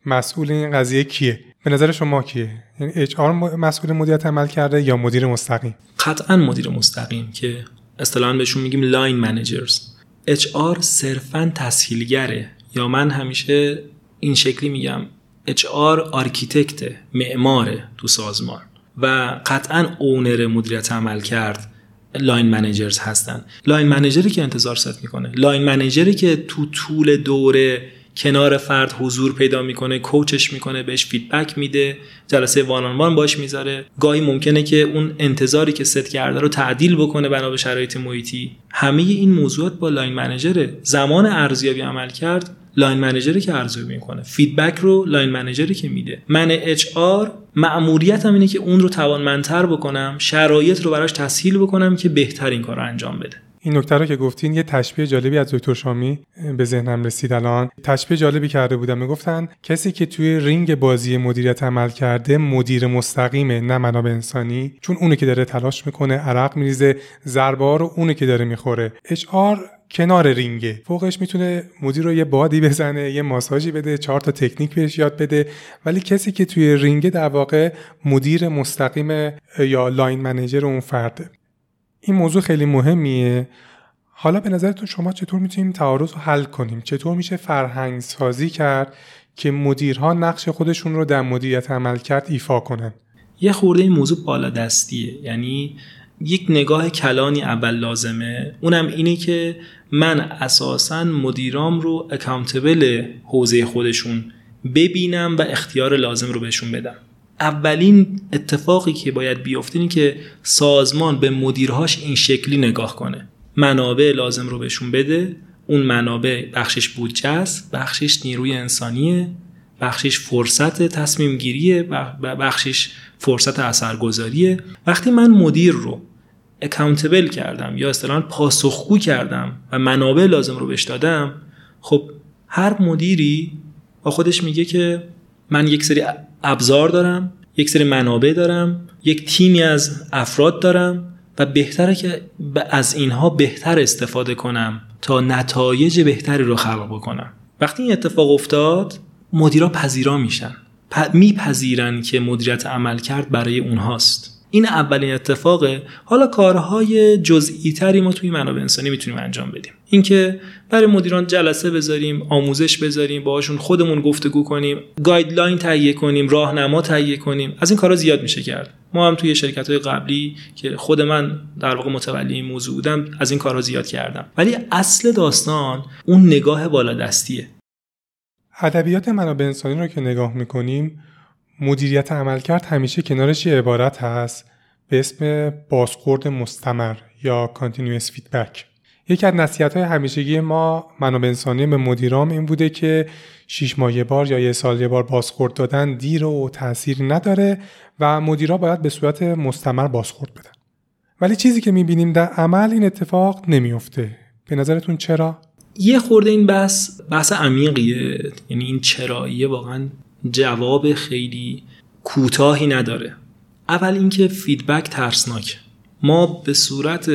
S2: مسئول این قضیه کیه؟ به نظر شما کیه؟ یعنی HR مسئول مدیریت عملکرده یا مدیر مستقیم؟
S1: قطعا مدیر مستقیم که اصطلاحا بهشون میگیم line managers HR صرفا تسهیلگره. یا من همیشه این شکلی میگم HR architect معماره تو سازمان. و قطعا owner مدیریت عملکرد line managers هستن. line manager ی که انتظار ست می‌کنه. line manager ی که تو طول دوره کنار فرد حضور پیدا می‌کنه coach ش می‌کنه بهش feedback میده جلسه one on one باش می‌ذاره. گاهی ممکنه که اون انتظاری که ست کرده رو تعدیل بکنه بنا به شرایط محیطی. همه این موضوعات با line manager ه زمان ارزیابی عملکرد line manager ی که ارزیابی می‌کنه. feedback رو line manager ی که میده. من HR مأموریتم اینه که اون رو توانمندتر بکنم شرایط رو براش تسهیل بکنم که بهترین کار رو انجام بده.
S2: این نکته رو که گفتین یه تشبیه جالبی از دکتر شامی به ذهنم رسید الان. تشبیه جالبی کرده بودم. می‌گفتن کسی که توی رینگ بازی مدیریت عمل کرده مدیر مستقیمه نه منابع انسانی. چون اونه که داره تلاش می‌کنه عرق میریزه ضربه رو اونه که داره می‌خوره. اچ کنار رینگه. فوقش می‌تونه مدیر رو یه بادی بزنه یه ماساژی بده چهار تا تکنیک بهش یاد بده. ولی کسی که توی رینگه در واقع مدیر مستقیم یا line manager اون فرده. این موضوع خیلی مهمیه. حالا به نظرتون شما چطور می‌تونیم تعارض رو حل کنیم؟ چطور میشه فرهنگ سازی کرد که مدیرها نقش خودشون رو در مدیریت عملکرد ایفا کنن؟
S1: یه خورده این موضوع بالا دستیه یعنی یک نگاه کلانی اول لازمه. اونم اینه که من اساسا مدیرام رو accountable حوزه خودشون ببینم و اختیار لازم رو بهشون بدم. اولین اتفاقی که باید بیفته اینه که سازمان به مدیرهاش این شکلی نگاه کنه. منابع لازم رو بهشون بده. اون منابع بخشش بودجه است بخشش نیروی انسانیه بخشش فرصت تصمیم گیریه بخشش فرصت اثرگذاریه. وقتی من مدیر رو اکاونتبل کردم یا اصطلاحا پاسخگو کردم و منابع لازم رو بهش دادم خب هر مدیری با خودش میگه که من یک سری ابزار دارم یک سری منابع دارم یک تیمی از افراد دارم و بهتره که از اینها بهتر استفاده کنم تا نتایج بهتری رو خلق بکنم. وقتی این اتفاق افتاد مدیرا پذیرا میشن. میپذیرن که مدیریت عمل کرد برای اونهاست. این اولین اتفاقه. حالا کارهای جزئی تری ما توی منابع انسانی می‌تونیم انجام بدیم. اینکه برای مدیران جلسه بذاریم آموزش بذاریم باهاشون خودمون گفتگو کنیم گایدلاین تهیه کنیم راهنما تهیه کنیم از این کارا زیاد میشه کرد. ما هم توی شرکت های قبلی که خود من در واقع متولی این موضوع بودم از این کارا زیاد کردم. ولی اصل داستان اون نگاه بالا دستیه.
S2: ادبیات منابع انسانی رو که نگاه می‌کنیم مدیریت عملکرد همیشه کنارش یه عبارت هست به اسم بازخورد مستمر یا Continuous Feedback. یکی از نصیحت های همیشگی ما منابع انسانی به مدیرام این بوده که شیش ماه یه بار یا یه سال یه بار بازخورد دادن دیر و تاثیر نداره و مدیرا باید به صورت مستمر بازخورد بدن. ولی چیزی که می‌بینیم در عمل این اتفاق نمیفته به نظرتون چرا؟
S1: یه خورده این بحث بحث عمیقیه. یعنی این چراییه واقعا جواب خیلی کوتاهی نداره. اول اینکه feedback ترسناک. ما به صورت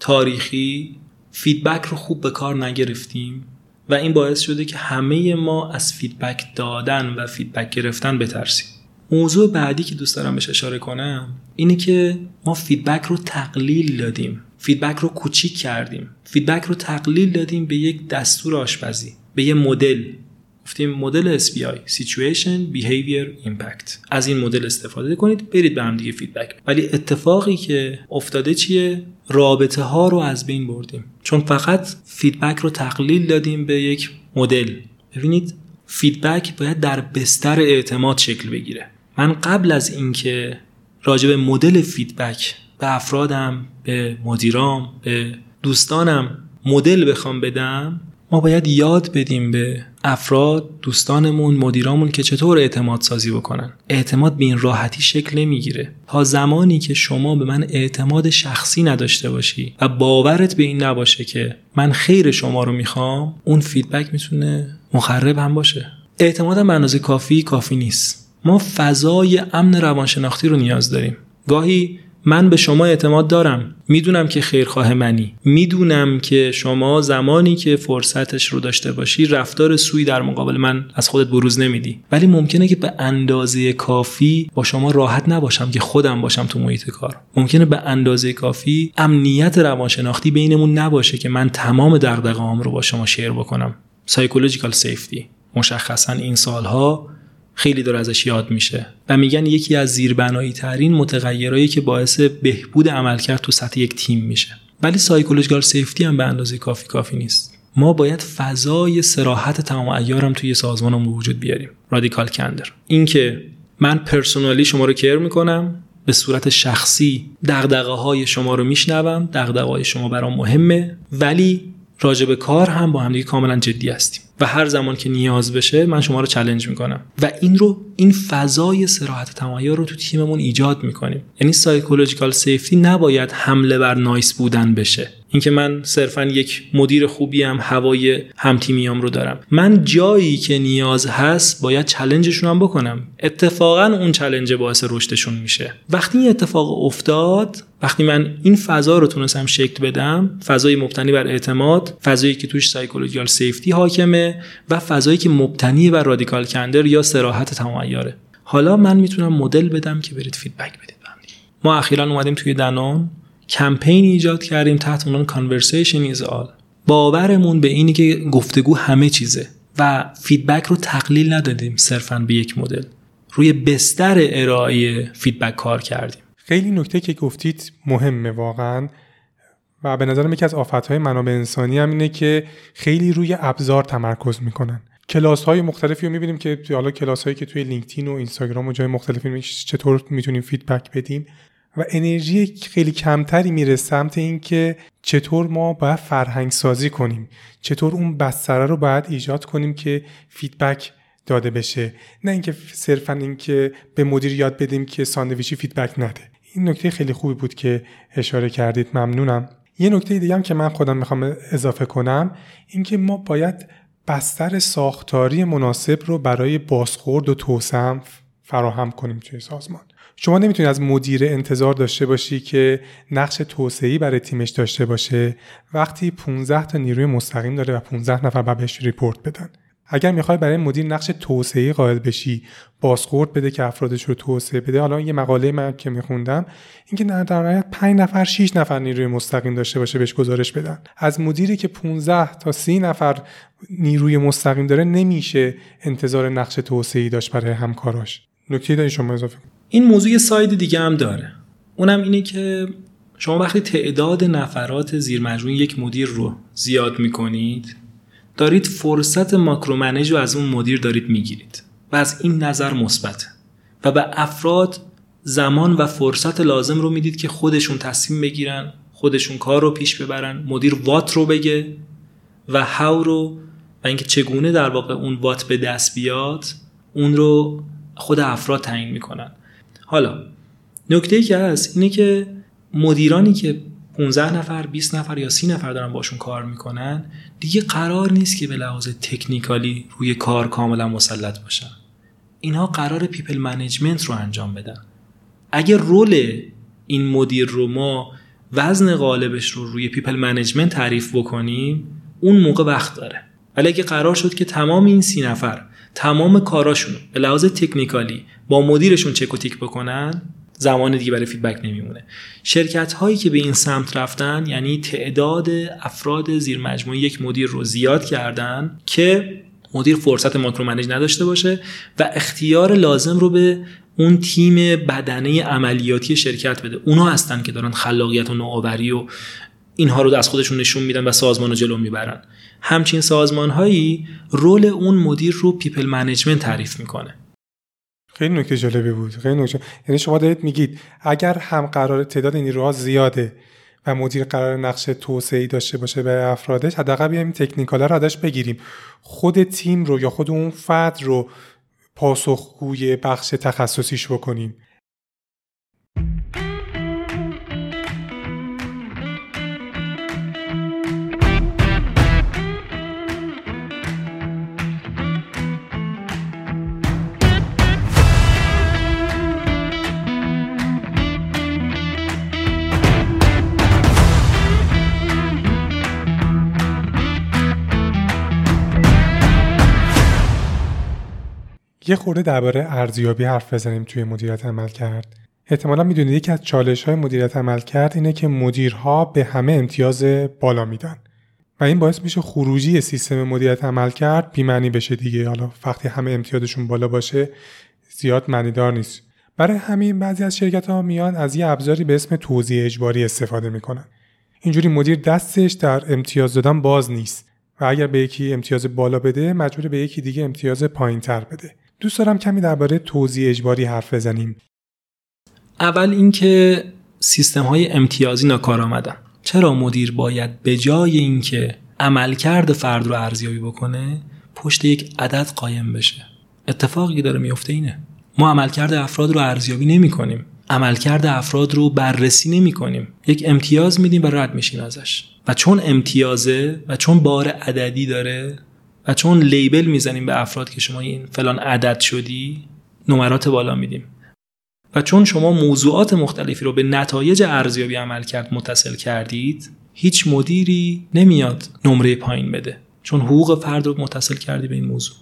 S1: تاریخی feedback رو خوب به کار نگرفتیم و این باعث شده که همه ما از feedback دادن و feedback گرفتن بترسیم. موضوع بعدی که دوست دارم بهش اشاره کنم اینه که ما feedback رو تقلیل دادیم. feedback رو کوچیک کردیم. feedback رو تقلیل دادیم به یک دستور آشپزی به یه مدل. گفتیم مدل SBI Situation Behavior Impact. از این مدل استفاده کنید برید به هم دیگه feedback ولی اتفاقی که افتاده چیه؟ رابطه ها رو از بین بردیم. چون فقط feedback رو تقلیل دادیم به یک مدل. ببینید feedback باید در بستر اعتماد شکل بگیره. من قبل از اینکه راجع به مدل feedback به افرادم به مدیرام به دوستانم مدل بخوام بدم ما باید یاد بدیم به افراد دوستانمون مدیرامون که چطور اعتماد سازی بکنن. اعتماد به این راحتی شکل نمی‌گیره. تا زمانی که شما به من اعتماد شخصی نداشته باشی و باورت به این نباشه که من خیر شما رو می‌خوام اون feedback می‌تونه مخرب هم باشه. اعتمادم به اندازه کافی کافی نیست. ما فضای امن روانشناختی رو نیاز داریم. گاهی من به شما اعتماد دارم. می‌دونم که خیرخواه منی. می‌دونم که شما زمانی که فرصتش رو داشته باشی رفتار سوی در مقابل من از خودت بروز نمیدی. ولی ممکنه که به اندازه کافی با شما راحت نباشم که خودم باشم تو محیط کار. ممکنه به اندازه کافی امنیت روانشناختی بینمون نباشه که من تمام دغدغه‌هام رو با شما شیر بکنم. psychological safety مشخصا این سالها خیلی داره ازش یاد میشه. و میگن یکی از زیربنایی ترین متغیرهایی که باعث بهبود عملکرد تو سطح یک تیم میشه. ولی psychological safety هم به اندازه کافی کافی نیست. ما باید فضای صراحت تمام عیارم توی سازمانمون به وجود بیاریم. radical candor. اینکه من personally شما رو care می‌کنم به صورت شخصی دغدغه های شما رو میشنوم دغدغه های شما برام مهمه ولی راجع به کار هم با همدیگه کاملا جدی هستیم. و هر زمان که نیاز بشه من شما رو challenge می‌کنم. و این رو این فضای صراحت تمام عیار رو تو تیممون ایجاد می‌کنیم. یعنی psychological safety نباید حمل بر nice بودن بشه. اینکه من صرفا یک مدیر خوبی هم هوای همتیمیام رو دارم. من جایی که نیاز هست باید challenge شون هم بکنم. اتفاقا اون challenge باعث رشدشون میشه. وقتی این اتفاق افتاد وقتی من این فضا رو تونستم شکل بدم فضای مبتنی بر اعتماد فضایی که توش psychological safety حاکمه و فضایی که مبتنی بر radical candor یا صراحت تمام عیاره. حالا من می‌تونم مدل بدم که برید feedback بدید ما اخیرا اومدیم توی دنون. کمپین ایجاد کردیم تحت عنوان conversation is all. باورمون به اینی که گفتگو همه چیزه و feedback رو تقلیل ندادیم صرفا به یک مدل. روی بستر ارائه feedback کار کردیم.
S2: خیلی نکته که گفتید مهمه واقعا و به نظرم یکی از آفتهای منابع انسانی هم اینه که خیلی روی ابزار تمرکز می‌کنن. کلاس های مختلفی رو می‌بینیم که حالا کلاس هایی که توی لینکدین و اینستاگرام و جای مختلفی چطور می‌تونیم feedback بدیم و انرژی خیلی کمتری میره سمت اینکه چطور ما باید فرهنگ سازی کنیم. چطور اون بستره رو باید ایجاد کنیم که feedback داده بشه. نه اینکه صرفا اینکه به مدیر یاد بدیم که ساندویچی feedback نده. این نکته خیلی خوبی بود که اشاره کردید. ممنونم. یه نکته دیگه هم که من خودم می‌خوام اضافه کنم اینکه ما باید بستر ساختاری مناسب رو برای بازخورد و توسعه فراهم کنیم توی سازمان. شما نمی‌تونی از مدیر انتظار داشته باشی که نقش توسعه‌ای برای تیمش داشته باشه وقتی 15 تا نیروی مستقیم داره و 15 نفر بهش ریپورت بدن. اگر می‌خوای برای مدیر نقش توسعه قائل بشی بازخورد بده که افرادش رو توسعه بده. حالا یه مقاله من که میخوندم اینکه در نهایت 5 نفر 6 نفر نیروی مستقیم داشته باشه بهش گزارش بدن. از مدیری که 15 تا 30 نفر نیروی مستقیم داره نمیشه انتظار نقش توسعه داشت برای همکاراش. نکته داری شما اضافه
S1: این موضوع ساید دیگه هم داره. اونم اینه که شما وقتی تعداد نفرات زیر مجموعه یک مدیر رو زیاد می‌کنید دارید فرصت ماکرو منیج رو از اون مدیر دارید می‌گیرید و از این نظر مثبت و به افراد زمان و فرصت لازم رو می‌دید که خودشون تصمیم بگیرن خودشون کار رو پیش ببرن مدیر وات رو بگه و هاو رو و اینکه چگونه در واقع اون وات به دست بیاد اون رو خود افراد تعیین می‌کنن. حالا نکته ای که هست اینه که مدیرانی که 15 نفر 20 نفر یا 30 نفر دارن باشون کار می‌کنن دیگه قرار نیست که به لحاظ technical ی روی کار کاملا مسلط باشن. اینها قراره people management رو انجام بدن. اگر role این مدیر رو ما وزن غالبش رو روی people management تعریف بکنیم اون موقع وقت داره. ولی اگه قرار شد که تمام این سی نفر تمام کاراشون به لحاظ technical ی با مدیرشون چک تیک بکنن زمان دیگه برای feedback نمیمونه. شرکت هایی که به این سمت رفتن یعنی تعداد افراد زیر مجموعه یک مدیر رو زیاد کردن که مدیر فرصت micro manage نداشته باشه و اختیار لازم رو به اون تیم بدنه عملیاتی شرکت بده. اونا هستن که دارن خلاقیت و نوآوری و اینها رو از خودشون نشون میدن و سازمان رو جلو می‌برن. همچین سازمان هایی role اون مدیر رو people management تعریف می‌کنه.
S2: خیلی نکته جالبی بود. خیلی نکته یعنی شما دارید میگید اگر هم قرار تعداد نیروها زیاده و مدیر قرار نقش توسعه داشته باشه به افرادش حداقل بیایم تکنیکالا رو ازش بگیریم. خود تیم رو یا خود اون فرد رو پاسخگوی بخش تخصصیش بکنیم. یه خورده درباره ارزیابی حرف بزنیم توی مدیریت عمل کرد. احتمالا می‌دونید یکی از چالش های مدیریت عمل کرد اینه که مدیرها به همه امتیاز بالا میدن. و این باعث میشه خروجی سیستم مدیریت عمل کرد بیمعنی بشه دیگه. حالا وقتی همه امتیازشون بالا باشه زیاد معنیدار نیست. برای همین بعضی از شرکت ها میان از یه ابزاری به اسم توزیع اجباری استفاده می‌کنن. اینجوری مدیر دستش در امتیاز دادن باز نیست و اگر به یکی امتیاز بالا بده مجبور به یکی دیگه امتیاز پایین تر بده. دوست دارم کمی درباره توزیع اجباری حرف بزنیم.
S1: اول اینکه سیستم های امتیازی ناکار آمدن چرا مدیر باید به جای اینکه عملکرد فرد رو ارزیابی بکنه پشت یک عدد قایم بشه؟ اتفاقی داره میفته اینه. ما عملکرد افراد رو ارزیابی نمی کنیم عملکرد افراد رو بررسی نمی کنیم یک امتیاز میدیم و رد میشیم ازش. و چون امتیازه و چون بار عددی داره و چون label می‌زنیم به افراد که شما این فلان عدد شدی نمرات بالا میدیم. و چون شما موضوعات مختلفی رو به نتایج ارزیابی عملکرد متصل کردید هیچ مدیری نمیاد نمره پایین بده. چون حقوق فرد رو متصل کردی به این موضوع.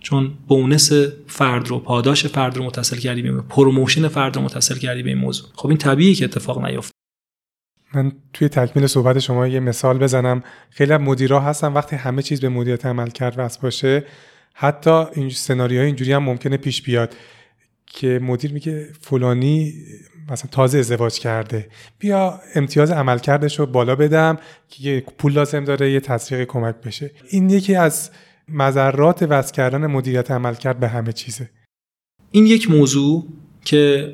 S1: چون bonus فرد رو پاداش فرد رو متصل کردی به promotion فرد رو متصل کردی به این موضوع. خب این طبیعیه که اتفاق نیفته.
S2: من توی تکمیل صحبت شما یه مثال بزنم. خیلی مدیرا هستن وقتی همه چیز به مدیریت عمل کرد واسه باشه حتی این سناریوهای اینجوری هم ممکنه پیش بیاد که مدیر میگه فلانی مثلا تازه ازدواج کرده. بیا امتیاز عملکردش رو بالا بدم که یه پول لازم داره یه تسویق کمک بشه. این یکی از مذرات وضع کردن مدیریت عملکرد به همه چیزه.
S1: این یک موضوع که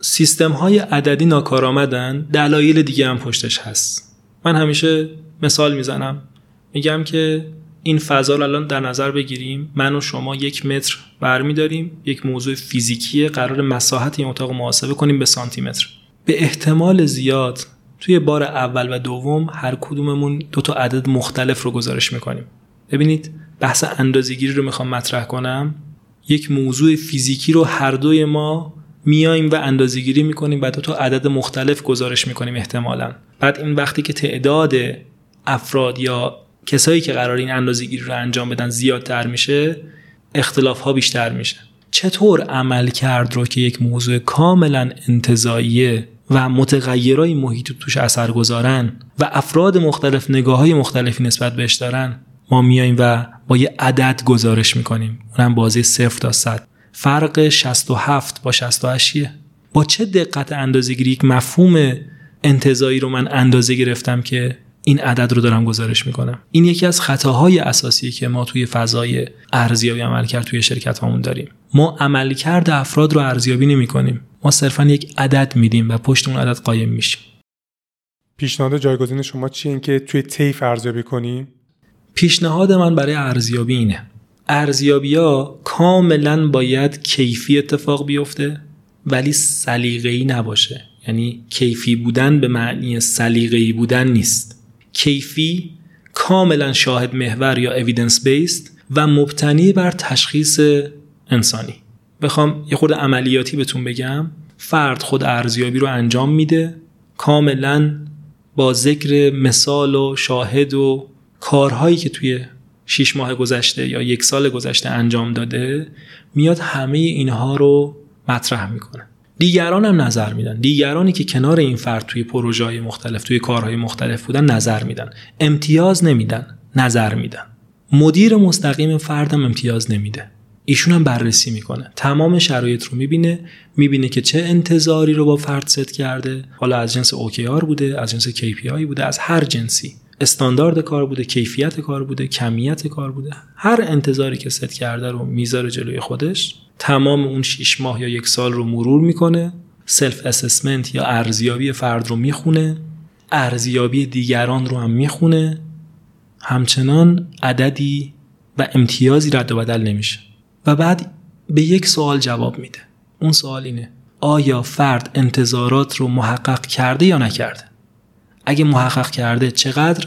S1: سیستم های عددی ناکارآمدن دلایل دیگه هم پشتش هست. من همیشه مثال می‌زنم. میگم که این فضا رو الان در نظر بگیریم من و شما یک متر برمیداریم یک موضوع فیزیکی قرار مساحت این اتاق محاسبه کنیم به سانتی متر به احتمال زیاد توی بار اول و دوم هر کدوممون دو تا عدد مختلف رو گزارش می‌کنیم. ببینید بحث اندازه‌گیری رو می‌خوام مطرح کنم. یک موضوع فیزیکی رو هر دوی ما میایم و اندازه گیری می‌کنیم بعد تو عدد مختلف گزارش می‌کنیم احتمالا. بعد این وقتی که تعداد افراد یا کسایی که قرار این اندازه گیری رو انجام بدن زیادتر میشه اختلاف ها بیشتر میشه. چطور عمل کرد رو که یک موضوع کاملا انتظاییه و متغیرهای محیط توش اثر گذارن و افراد مختلف نگاه های مختلفی نسبت بهش دارن ما میایم و با یه عدد گزارش می‌کنیم. اونم بازی صفر تا صد. فرق 67 با 68 چیه؟ با چه دقت اندازه‌گیری یک مفهوم انتظایی رو من اندازه گرفتم که این عدد رو دارم گزارش می‌کنم؟ این یکی از خطاهای اساسی که ما توی فضای ارزیابی عملکرد توی شرکت هامون داریم. ما عملکرد افراد رو ارزیابی نمی کنیم ما صرفا یک عدد میدیم و پشت اون عدد قایم میشیم.
S2: پیشنهاد جایگزین شما چیه؟ اینکه توی طیف ارزیابی کنیم
S1: پیشنهاد من برای ارزیابی اینه. ارزیابی ها کاملا باید کیفی اتفاق بیفته ولی سلیقه‌ای نباشه. یعنی کیفی بودن به معنی سلیقه‌ای بودن نیست. کیفی کاملا شاهد محور یا اویدنس بیست و مبتنی بر تشخیص انسانی. بخوام یه خود عملیاتی بهتون بگم. فرد خود ارزیابی رو انجام میده. کاملا با ذکر مثال و شاهد و کارهایی که توی شیش ماه گذشته یا یک سال گذشته انجام داده میاد همه اینها رو مطرح می‌کنه. دیگران هم نظر میدن. دیگرانی که کنار این فرد توی پروژه های مختلف توی کارهای مختلف بودن نظر میدن. امتیاز نمیدن. نظر میدن. مدیر مستقیم فردم امتیاز نمیده. ایشون هم بررسی می‌کنه. تمام شرایط رو می‌بینه. می‌بینه که چه انتظاری رو با فرد ست کرده. حالا از جنس OKR بوده از جنس KPI بوده از هر جنسی. استاندارد کار بوده کیفیت کار بوده کمیت کار بوده. هر انتظاری که ست کرده رو می‌ذاره جلوی خودش تمام اون 6 ماه یا یک سال رو مرور می‌کنه self assessment یا ارزیابی فرد رو می‌خونه ارزیابی دیگران رو هم می‌خونه. همچنان عددی و امتیازی رد و بدل نمیشه. و بعد به یک سوال جواب میده. اون سوال اینه آیا فرد انتظارات رو محقق کرده یا نکرده؟ اگه محقق کرده چقدر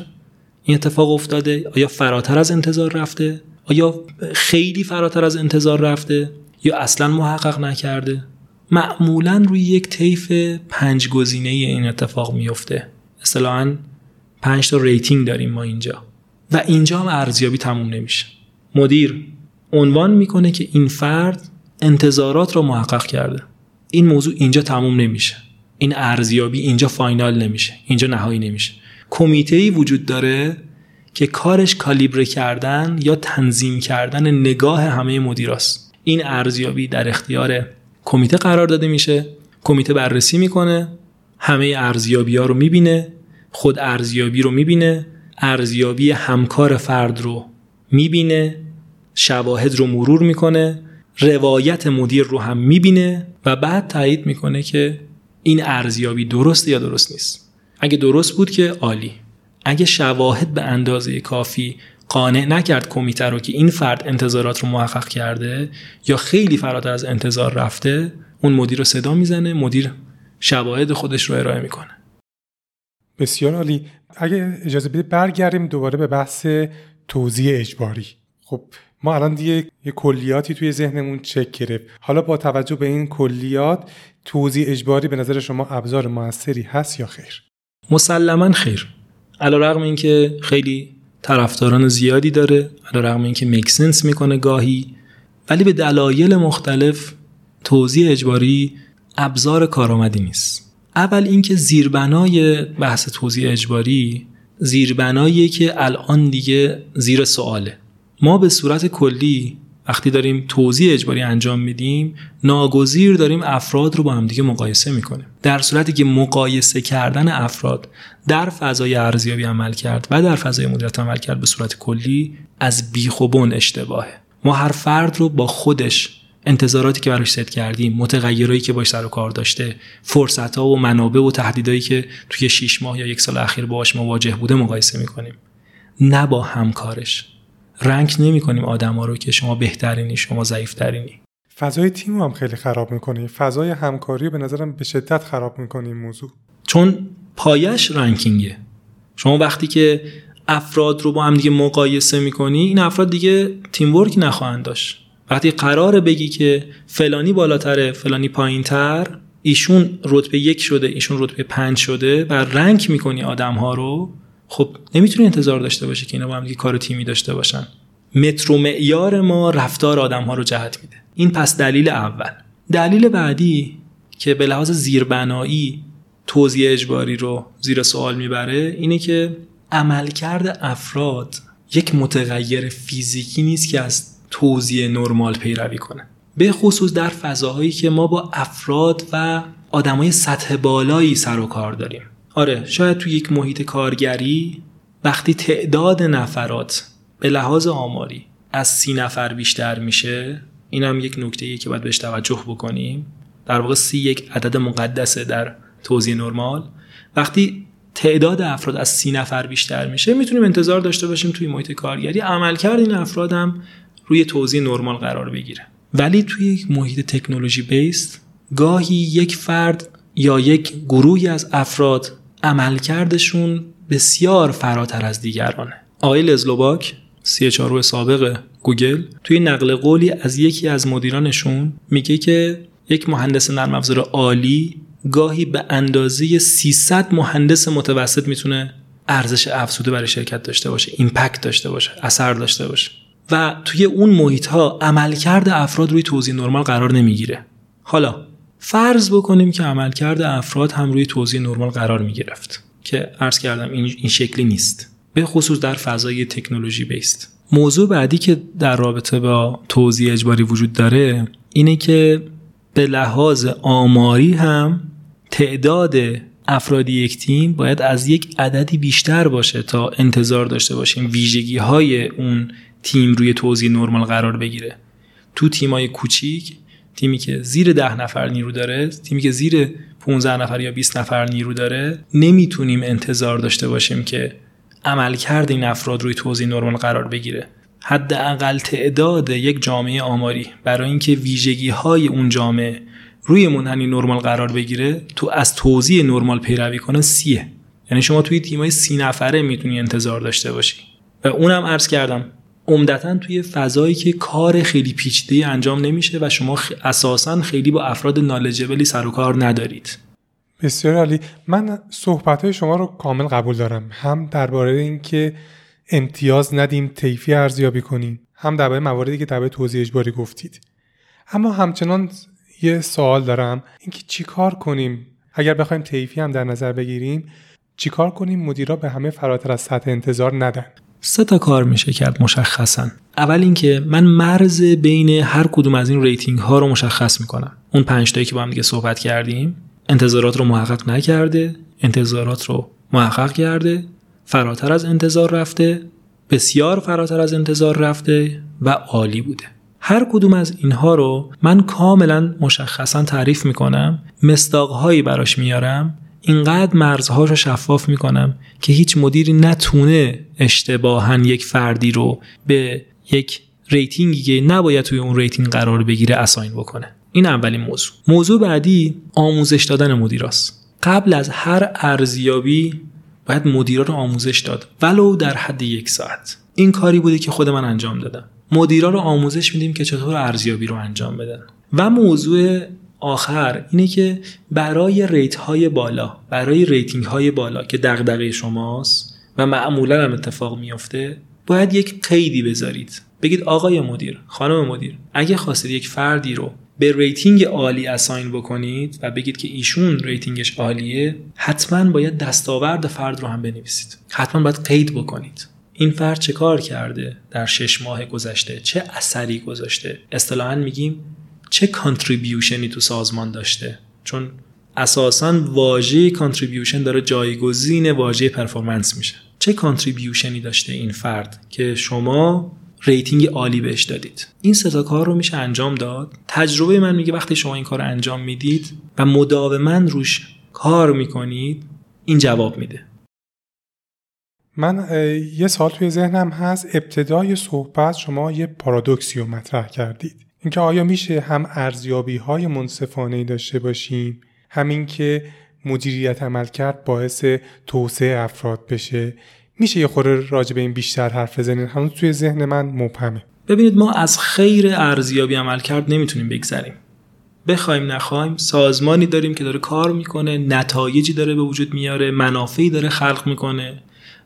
S1: این اتفاق افتاده؟ آیا فراتر از انتظار رفته؟ آیا خیلی فراتر از انتظار رفته؟ یا اصلا محقق نکرده؟ معمولا روی یک طیف پنج گزینه این اتفاق میفته اصطلاحا پنج تا rating داریم ما اینجا. و اینجا هم ارزیابی تموم نمیشه. مدیر عنوان می‌کنه که این فرد انتظارات رو محقق کرده. این موضوع اینجا تموم نمیشه. این ارزیابی اینجا فاینال نمیشه اینجا نهایی نمیشه. کمیته ای وجود داره که کارش کالیبره کردن یا تنظیم کردن نگاه همه مدیراست. این ارزیابی در اختیار کمیته قرار داده میشه کمیته بررسی می‌کنه همه ارزیابی ها رو می‌بینه خود ارزیابی رو می‌بینه ارزیابی همکار فرد رو می‌بینه شواهد رو مرور می‌کنه روایت مدیر رو هم می‌بینه و بعد تایید می‌کنه که این ارزیابی درست یا درست نیست؟ اگه درست بود که عالی. اگه شواهد به اندازه کافی قانع نکرد کمیته رو که این فرد انتظارات رو محقق کرده یا خیلی فراتر از انتظار رفته اون مدیر رو صدا می‌زنه مدیر شواهد خودش رو ارائه می‌کنه.
S2: بسیار عالی. اگه اجازه بدید برگردیم دوباره به بحث توزیع اجباری. خب ما الان دیگه یه کلیاتی توی ذهنمون چک گرفت. حالا با توجه به این کلیات توزیع اجباری به نظر شما ابزار موثری هست یا خیر؟
S1: مسلما خیر. علیرغم اینکه خیلی طرفداران زیادی داره علیرغم اینکه میکسنس می‌کنه گاهی ولی به دلایل مختلف توزیع اجباری ابزار کارآمدی نیست. اول اینکه زیربنای بحث توزیع اجباری زیربنایی که الان دیگه زیر سواله. ما به صورت کلی وقتی داریم توضیح اجباری انجام میدیم ناگزیر داریم افراد رو با هم دیگه مقایسه می‌کنیم. در صورتی که مقایسه کردن افراد در فضای ارزیابی عمل کرد و در فضای مدیریت عمل کرد به صورت کلی از بیخ و بن اشتباهه. ما هر فرد رو با خودش انتظاراتی که براش ست کردیم متغیرایی که باش سر و کار داشته فرصت ها و منابع و تهدیدایی که توی 6 ماه یا یک سال اخیر باهاش مواجه بوده مقایسه می‌کنیم. نه با همکارش. رنگ نمی کنیم آدم ها رو که شما بهترینی شما ضعیفترینی.
S2: فضای تیم هم خیلی خراب می‌کنی. فضای همکاری به نظرم به شدت خراب می‌کنی این موضوع.
S1: چون پایش رنکینگه. شما وقتی که افراد رو با هم دیگه مقایسه می‌کنی این افراد دیگه تیم ورک نخواهند داشت. وقتی قراره بگی که فلانی بالاتره فلانی پایینتر ایشون رتبه یک شده ایشون رتبه پنج شده و رنگ می‌کنی آدم ها رو خب نمی‌تونی انتظار داشته باشی که اینا با هم کار تیمی داشته باشن. مترو معیار ما رفتار آدم ها رو جهت میده. این پس دلیل اول. دلیل بعدی که به لحاظ زیربنایی توزیع اجباری رو زیر سوال می‌بره اینه که عملکرد افراد یک متغیر فیزیکی نیست که از توزیع نرمال پیروی کنه. به خصوص در فضاهایی که ما با افراد و آدمای سطح بالایی سر و کار داریم. آره شاید تو یک محیط کارگری وقتی تعداد نفرات به لحاظ آماری از سی نفر بیشتر میشه این هم یک نکته که باید بهش توجه بکنیم. در واقع سی یک عدد مقدسه در توزیع نرمال. وقتی تعداد افراد از سی نفر بیشتر میشه می‌تونیم انتظار داشته باشیم توی محیط کارگری عملکرد این افراد هم روی توزیع نرمال قرار بگیره. ولی توی یک محیط تکنولوژی based گاهی یک فرد یا یک گروهی از افراد عملکردشون بسیار فراتر از دیگرانه. آقای لزلو باک CHRO سابق گوگل توی نقل قولی از یکی از مدیرانشون میگه که یک مهندس نرم افزار عالی گاهی به اندازه 300 مهندس متوسط می‌تونه ارزش افزوده برای شرکت داشته باشه ایمپکت داشته باشه اثر داشته باشه. و توی اون محیط ها عملکرد افراد روی توزیع نرمال قرار نمی‌گیره. حالا فرض بکنیم که عملکرد افراد هم روی توزیع نرمال قرار می‌گرفت که عرض کردم این, شکلی نیست. به خصوص در فضای تکنولوژی بیست موضوع بعدی که در رابطه با توزیع اجباری وجود داره اینه که به لحاظ آماری هم تعداد افراد یک تیم باید از یک عددی بیشتر باشه تا انتظار داشته باشیم ویژگی های اون تیم روی توزیع نرمال قرار بگیره. تو تیمای کوچیک تیمی که زیر ده نفر نیرو داره تیمی که زیر 15 نفر یا 20 نفر نیرو داره نمی‌تونیم انتظار داشته باشیم که عملکرد این افراد روی توزیع نرمال قرار بگیره. حداقل تعداد یک جامعه آماری برای اینکه ویژگی های اون جامعه روی منحنی نرمال قرار بگیره تو از توزیع نرمال پیروی کنه سیه. یعنی شما توی تیمای سی نفره می‌تونی انتظار داشته باشی. و اونم عرض کردم عمدتا توی فضایی که کار خیلی پیچیده انجام نمیشه و شما اساسا خیلی با افراد نالجبلی سر و کار ندارید.
S2: بسیار عالی. من صحبت های شما رو کامل قبول دارم. هم درباره اینکه امتیاز ندیم طیفی ارزیابی کنیم. هم درباره مواردی که درباره توزیع اجباری گفتید. اما همچنان یه سوال دارم. اینکه چیکار کنیم؟ اگر بخوایم طیفی هم در نظر بگیریم چیکار کنیم؟ مدیرا به همه فراتر از سطح انتظار ندن.
S1: سه تا کار میشه کرد مشخصا. اول اینکه من مرز بین هر کدوم از این rating ها رو مشخص می‌کنم. اون پنج تایی که با هم دیگه صحبت کردیم انتظارات رو محقق نکرده انتظارات رو محقق کرده فراتر از انتظار رفته بسیار فراتر از انتظار رفته و عالی بوده. هر کدوم از اینها رو من کاملا مشخصا تعریف می‌کنم مصداق‌هایی براش میارم اینقدر مرزهاش رو شفاف می‌کنم که هیچ مدیری نتونه اشتباها یک فردی رو به یک rating ی که نباید توی اون rating قرار بگیره assign بکنه. این اولین موضوع. موضوع بعدی آموزش دادن مدیراست قبل از هر ارزیابی باید مدیرا رو آموزش داد. ولو در حد یک ساعت. این کاری بوده که خود من انجام دادم. مدیرا رو آموزش میدیم که چطور ارزیابی رو انجام بدن. و موضوع آخر اینه که برای rate های بالا برای rating های بالا که دغدغه شماست و معمولا هم اتفاق میافته باید یک قیدی بذارید. بگید آقای مدیر خانم مدیر اگه خواستید یک فردی رو به rating عالی assign بکنید و بگید که ایشون rating ش عالیه حتما باید دستاورد فرد رو هم بنویسید. حتما باید قید بکنید. این فرد چه کار کرده در شش ماه گذشته؟ چه اثری گذاشته؟ اصطلاحا میگیم چه contribution ی تو سازمان داشته؟ چون اساسا واژه contribution داره جایگزین واژه performance میشه. چه contribution ی داشته این فرد که شما rating عالی بهش دادید؟ این سه کار رو میشه انجام داد. تجربه من میگه وقتی شما این کار رو انجام می‌دید و مداوما روش کار می‌کنید این جواب میده.
S2: من یه سال توی ذهنم هست. ابتدای صحبت شما یه پارادوکسی رو مطرح کردید. اینکه آیا میشه هم ارزیابی های منصفانه داشته باشیم همین که مدیریت عمل کرد باعث توسعه افراد بشه؟ میشه یه خورده راجع به این بیشتر حرف بزنید هنوز توی ذهن من مبهمه.
S1: ببینید ما از خیر ارزیابی عمل کرد نمی‌تونیم بگذریم. بخوایم نخوایم سازمانی داریم که داره کار می‌کنه نتایجی داره به وجود میاره منافعی داره خلق می‌کنه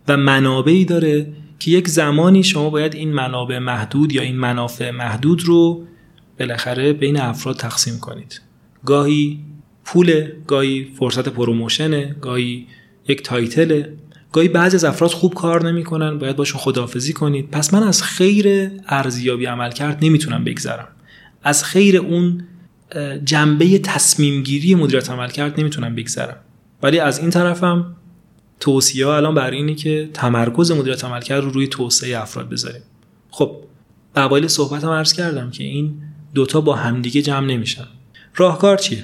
S1: و منابعی داره که یک زمانی شما باید این منابع محدود یا این منافع محدود رو بالاخره بین افراد تقسیم کنید. گاهی پول گاهی فرصت promotion ه گاهی یک title. گاهی بعضی از افراد خوب کار نمی‌کنن باید باشون خداحافظی کنید. پس من از خیر ارزیابی عملکرد نمی‌تونم بگذرم. از خیر اون جنبه تصمیم گیری مدیریت عمل کرد نمی‌تونم بگذرم. ولی از این طرفم توصیه الان بر اینه که تمرکز مدیریت عمل کرد رو روی توسعه افراد بذاریم. خب اوایل صحبتم عرض کردم که این دوتا با همدیگه جمع نمیشن. راهکار چیه؟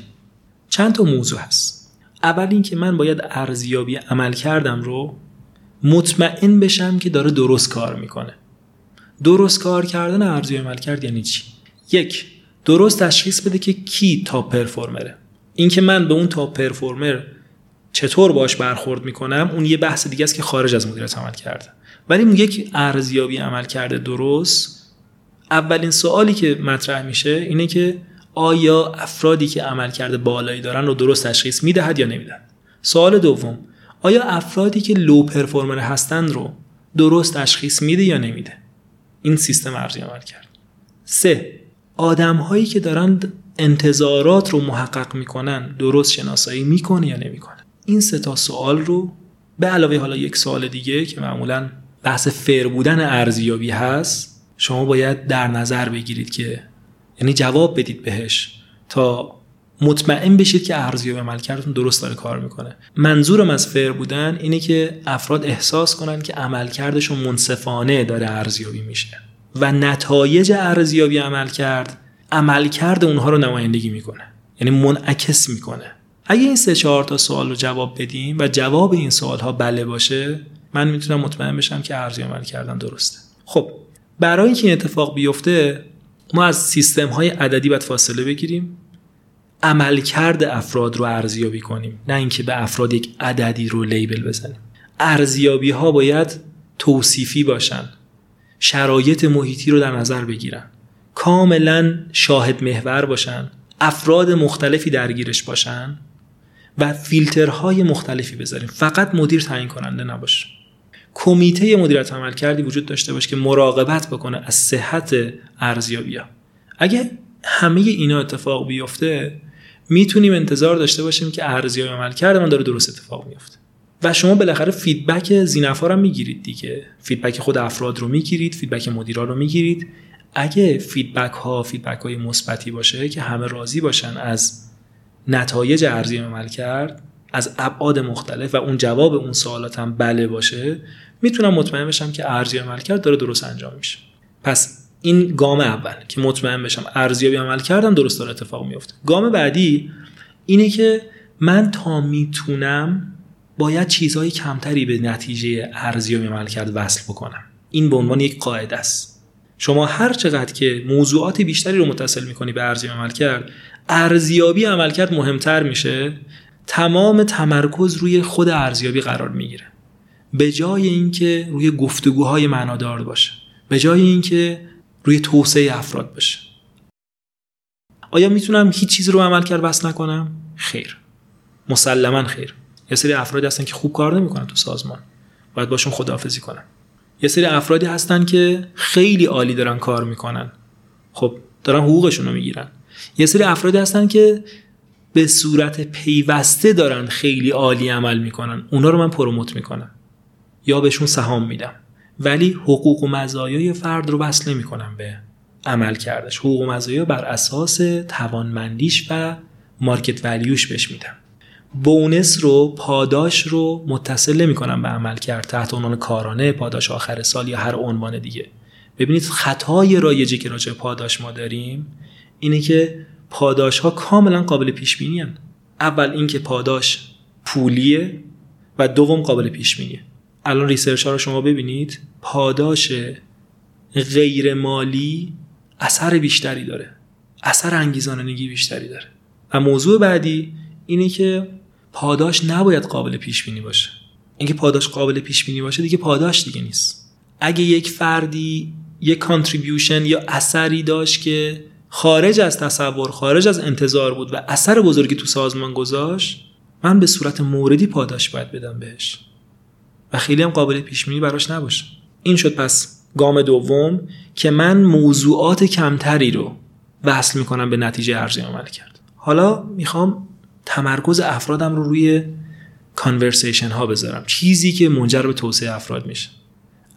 S1: چند تا موضوع هست. اول اینکه من باید ارزیابی عمل کردم رو مطمئن بشم که داره درست کار می‌کنه. درست کار کردن ارزیابی عمل کرد یعنی چی؟ یک درست تشخیص بده که کی تا پرفورمره اینکه من به اون تاپ پرفورمر چطور باش برخورد می‌کنم اون یه بحث دیگه است که خارج از مدیریت عمل کرده. ولی یک ارزیابی عمل کرده درست اولین سوالی که مطرح میشه اینه که آیا افرادی که عمل کرده بالایی دارن رو درست تشخیص می‌دهد یا نمی‌دهد؟ سوال دوم آیا افرادی که لو پرفورمر هستند رو درست تشخیص میده یا نمیده؟ این سیستم ارزی عمل کرد. سه آدم هایی که دارند انتظارات رو محقق می‌کنن درست شناسایی می‌کنه یا نمی‌کنه؟ این سه تا سوال رو به علاوه حالا یک سوال دیگه که معمولا بحث فر بودن ارزیابی هست شما باید در نظر بگیرید که یعنی جواب بدید بهش تا مطمئن بشید که ارزیابی عملکردتون درست داره کار می‌کنه. منظورم از فر بودن اینه که افراد احساس کنن که عملکردشون منصفانه داره ارزیابی میشه و نتایج ارزیابی عمل کرد عملکرد اونها رو نمایندگی می‌کنه یعنی منعکس می‌کنه. اگه این سه چهار تا سوال رو جواب بدیم و جواب این سوال ها بله باشه من می‌تونم مطمئن بشم که ارزیابی عمل کردن درسته. خب برای اینکه این اتفاق بیفته ما از سیستم های عددی باید فاصله بگیریم عملکرد افراد رو ارزیابی کنیم نه اینکه به افراد یک عددی رو لیبل بزنیم. ارزیابی ها باید توصیفی باشن شرایط محیطی رو در نظر بگیرن کاملا شاهد محور باشن افراد مختلفی درگیرش باشن و فیلترهای مختلفی بذاریم. فقط مدیر تعیین کننده نباشه. کمیته مدیریت عمل کردی وجود داشته باشه که مراقبت بکنه از صحت ارزیابی ها. اگه همه اینا اتفاق بیفته می‌تونیم انتظار داشته باشیم که ارزیابی عمل کرده من داره درست اتفاق میفته و شما بالاخره feedback ذی‌نفعا رو می‌گیرید دیگه. feedback خود افراد رو می‌گیرید feedback مدیرا رو می‌گیرید. اگه feedback ها feedback های مثبتی باشه که همه راضی باشن از نتایج ارزیابی عملکرد از ابعاد مختلف و اون جواب اون سوالات هم بله باشه می‌تونم مطمئن بشم که ارزیابی عملکرد داره درست انجام میشه. پس این گام اول که مطمئن بشم ارزیابی عملکردم درست داره اتفاق میفته گام بعدی اینه که من تا می‌تونم باید چیزهای کمتری به نتیجه ارزیابی عمل کرد وصل بکنم. این به عنوان یک قاعده است. شما هر چقدر که موضوعات بیشتری رو متصل می‌کنی به ارزیابی عمل کرد ارزیابی عمل کرد مهمتر میشه. تمام تمرکز روی خود ارزیابی قرار می‌گیره. به جای اینکه روی گفتگوهای معنادار باشه. به جای اینکه روی توسعه افراد باشه. آیا می‌تونم هیچ چیز رو عمل کرد بس نکنم؟ خیر. مسلما خیر. یه سری افرادی هستن که خوب کار نمی‌کنن تو سازمان. باید باشون خداحافظی کنم یه سری افرادی هستن که خیلی عالی دارن کار می‌کنن. خب دارن حقوقشون رو می‌گیرن. یه سری افرادی هستن که به صورت پیوسته دارن خیلی عالی عمل می‌کنن. اونا رو من پروموت می‌کنم. یا بهشون سهام میدم. ولی حقوق و مزایای فرد رو وصل نمی‌کنم به عملکردش. حقوق و مزایا بر اساس توانمندیش و market value ش بهش میدم. bonus رو پاداش رو متصل نمی کنم به عملکرد. تحت عنوان کارانه پاداش آخر سال یا هر عنوان دیگه. ببینید خطای رایجی که راجع پاداش ما داریم اینه که پاداش ها کاملا قابل پیش بینی اول اینکه پاداش پولیه و دوم قابل پیش بینیه الان research ها رو شما ببینید پاداش غیر مالی اثر بیشتری داره. اثر انگیزانندگی بیشتری داره. و موضوع بعدی اینه که پاداش نباید قابل پیش بینی باشه. اینکه پاداش قابل پیش بینی باشه دیگه پاداش دیگه نیست. اگه یک فردی یک کانتریبیوشن یا اثری داشت که خارج از تصور خارج از انتظار بود و اثر بزرگی تو سازمان گذاشت من به صورت موردی پاداش باید بدم بهش. و خیلی هم قابل پیش بینی براش نباشه. این شد پس گام دوم که من موضوعات کمتری رو وصل می‌کنم به نتیجه ارزیابی عملکرد. حالا می‌خوام تمرکز افرادم رو روی conversation ها بذارم. چیزی که منجر به توسعه افراد میشه.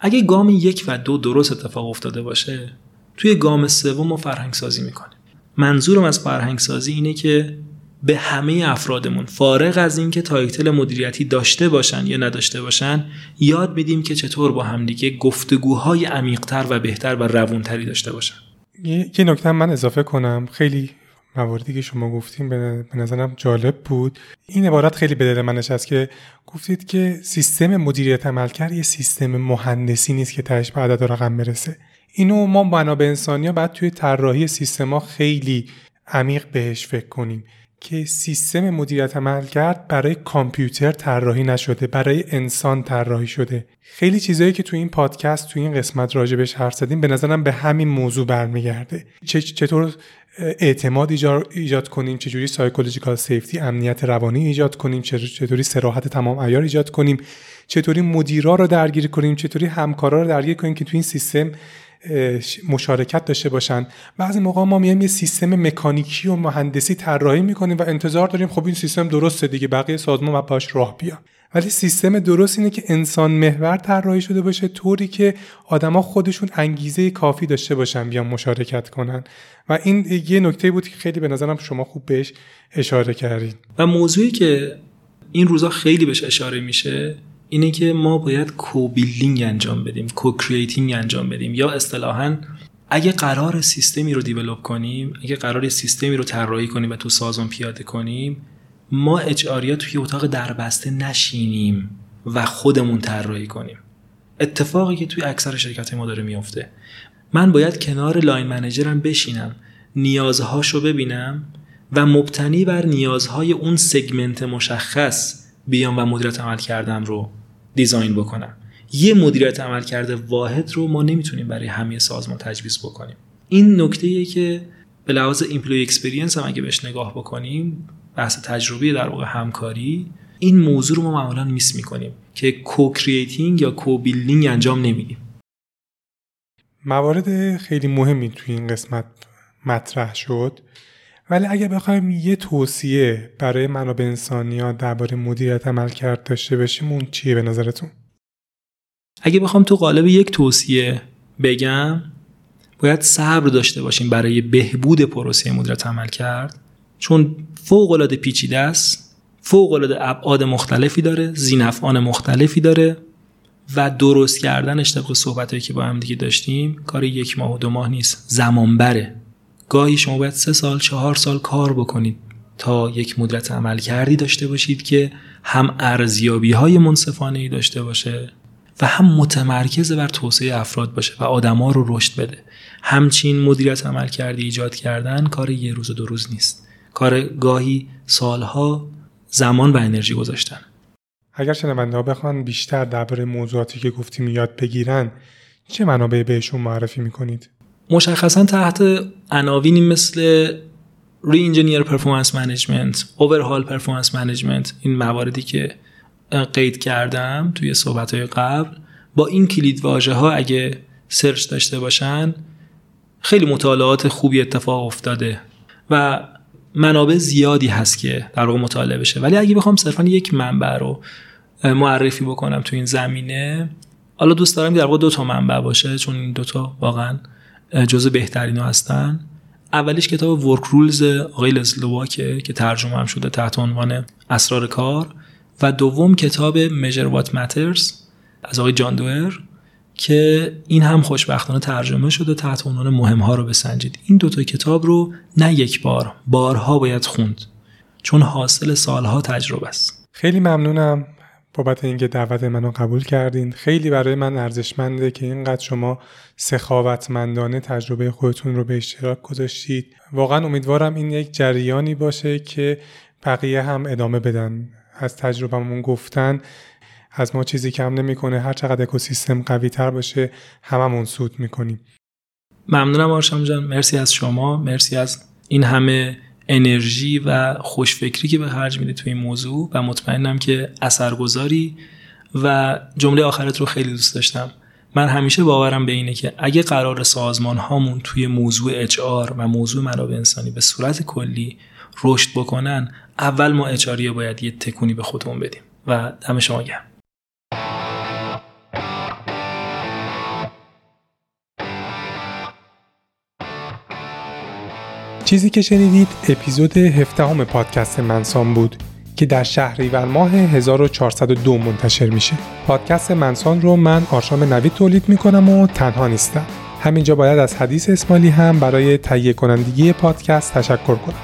S1: اگه گام یک و دو درست اتفاق افتاده باشه توی گام سوم ما فرهنگ سازی می‌کنیم. منظورم از فرهنگ سازی اینه که به همه افرادمون فارغ از اینکه title مدیریتی داشته باشن یا نداشته باشن یاد بدیم که چطور با همدیگه گفتگوهای عمیقتر و بهتر و روونتری داشته باشن.
S2: یه نکته من اضافه کنم. خیلی مواردی که شما گفتیم به نظرم جالب بود. این عبارت خیلی به دل من نشست که گفتید که سیستم مدیریت عملکرد یه سیستم مهندسی نیست که تهش به عدد رقم برسه. اینو ما بنا به انسانی ها باید توی طراحی سیستما خیلی عمیق بهش فکر کنیم که سیستم مدیریت عملکرد برای کامپیوتر طراحی نشده برای انسان طراحی شده. خیلی چیزایی که تو این پادکست تو این قسمت راجبش حرف زدیم به نظرم به همین موضوع برمیگرده. چطور اعتماد ایجاد کنیم چجوری psychological safety امنیت روانی ایجاد کنیم چطوری صراحت تمام عیار ایجاد کنیم چطوری مدیرا رو درگیر کنیم چطوری همکارا رو درگیر کنیم که تو این سیستم مشارکت داشته باشن. بعضی موقع ما میایم یه سیستم مکانیکی و مهندسی طراحی می‌کنیم و انتظار داریم خب این سیستم درسته دیگه بقیه سازمان و باش راه بیان. ولی سیستم درست اینه که انسان محور طراحی شده باشه طوری که آدما خودشون انگیزه کافی داشته باشن بیان مشارکت کنن. و این یه نکته بود که خیلی به نظرم شما خوب بهش اشاره کردین.
S1: و موضوعی که این روزا خیلی بهش اشاره میشه اینه که ما باید co-building انجام بدیم co-creating انجام بدیم. یا اصطلاحا اگه قرار سیستمی رو develop کنیم اگه قرار سیستمی رو طراحی کنیم و تو سازمان پیاده کنیم ما HR توی اتاق دربسته نشینیم و خودمون طراحی کنیم. اتفاقی که توی اکثر شرکت ما داره میفته من باید کنار لاین منیجرم بشینم نیازهاشو ببینم و مبتنی بر نیازهای اون segment مشخص بیام و مدیریت عملکردم رو design بکنم. یه مدیریت عملکرد واحد رو ما نمی‌تونیم برای همه سازمان تجویز بکنیم. این نکته که به لحاظ employee experience هم اگه بهش نگاه بکنیم بحث تجربی در واقع همکاری این موضوع رو ما معمولا miss می‌کنیم که co-creating یا co-building انجام نمیدیم.
S2: موارد خیلی مهمی توی این قسمت مطرح شد. ولی اگه بخوایم یه توصیه برای منابع انسانی درباره مدیریت عملکرد داشته باشیم اون چیه به نظرتون؟
S1: اگه بخوام تو قالب یک توصیه بگم باید صبر داشته باشیم برای بهبود پروسه مدیریت عملکرد چون فوق العاده پیچیده است فوق العاده ابعاد مختلفی داره زینفعان مختلفی داره و درست کردنش طبق صحبتهایی که با هم دیگه داشتیم کار یک ماه و دو ماه نیست زمان بره گاهی شما باید سه سال چهار سال کار بکنید تا یک مدرت عمل کردی داشته باشید که هم ارزیابی های منصفانه ای داشته باشه و هم متمرکز بر توسعه افراد باشه و آدما رو رشد بده. همچین مدیریت عملکردی ایجاد کردن کار یه روز و دو روز نیست. کار گاهی سالها زمان و انرژی گذاشتن.
S2: اگر شنونده ها بخوان بیشتر درباره موضوعاتی که گفتیم یاد بگیرن چه منابع بهشون معرفی می‌کنید؟
S1: مشخصا تحت عناوینی مثل re-engineer performance management overhaul performance management این مواردی که قید کردم توی صحبت های قبل با این کلید واژه ها اگه سرچ داشته باشن خیلی مطالعات خوبی اتفاق افتاده و منابع زیادی هست که در واقع مطالعه بشه. ولی اگه بخوام صرفا یک منبع رو معرفی بکنم تو این زمینه حالا دوست دارم در واقع دو تا منبع باشه چون این دوتا واقعا جز بهترین هستن. اولیش کتاب ورک رولز آقای لزلواکه که ترجمه هم شده تحت عنوان اسرار کار و دوم کتاب میجر وات ماترز از آقای جان دوئر که این هم خوشبختانه ترجمه شده تحت عنوان مهم ها رو بسنجید. این دوتا کتاب رو نه یک بار بارها باید خوند چون حاصل سالها تجربه است.
S2: خیلی ممنونم. بابت اینکه دعوت منو قبول کردین. خیلی برای من ارزشمنده که اینقدر شما سخاوتمندانه تجربه خودتون رو به اشتراک گذاشتید. واقعا امیدوارم این یک جریانی باشه که بقیه هم ادامه بدن. از تجربهمون گفتن از ما چیزی کم نمی‌کنه. هر چقدر اکوسیستم قوی تر باشه هممون سود می‌کنیم.
S1: ممنونم آرشام جان. مرسی از شما. مرسی از این همه انرژی و خوشفکری که به خرج میده توی این موضوع و مطمئنم که اثرگذاری و جمله آخرت رو خیلی دوست داشتم. من همیشه باورم به اینه که اگه قرار سازمان هامون توی موضوع اچ و موضوع منابع انسانی به صورت کلی رشد بکنن اول ما اچ باید یه تکونی به خودمون بدیم. و دم شما گرم.
S2: چیزی که شنیدید اپیزود هفدهم پادکست منسان بود که در شهریور ماه 1402 منتشر میشه. پادکست منسان رو من آرشام نوید تولید می‌کنم و تنها نیستم. همینجا باید از حدیث اسمالی هم برای تهیه کنندگی پادکست تشکر کنم.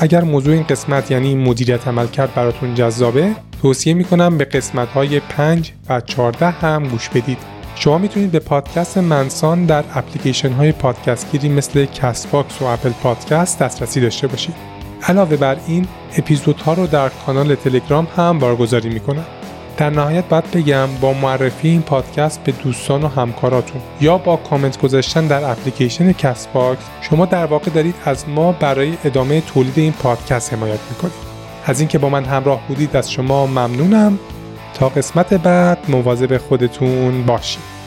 S2: اگر موضوع این قسمت یعنی مدیریت عملکرد براتون جذابه توصیه می‌کنم به قسمت های 5 و 14 هم گوش بدید. شما می‌تونید به پادکست منسان در اپلیکیشن های پادکست گیری مثل Castbox و Apple Podcast دسترسی داشته باشید. علاوه بر این اپیزودها رو در کانال تلگرام هم بارگذاری می‌کنم. در نهایت باید بگم با معرفی این پادکست به دوستان و همکاراتون یا با کامنت گذاشتن در اپلیکیشن Castbox شما در واقع دارید از ما برای ادامه تولید این پادکست حمایت می‌کنید. از اینکه با من همراه بودید از شما ممنونم. تا قسمت بعد مواظب خودتون باشید.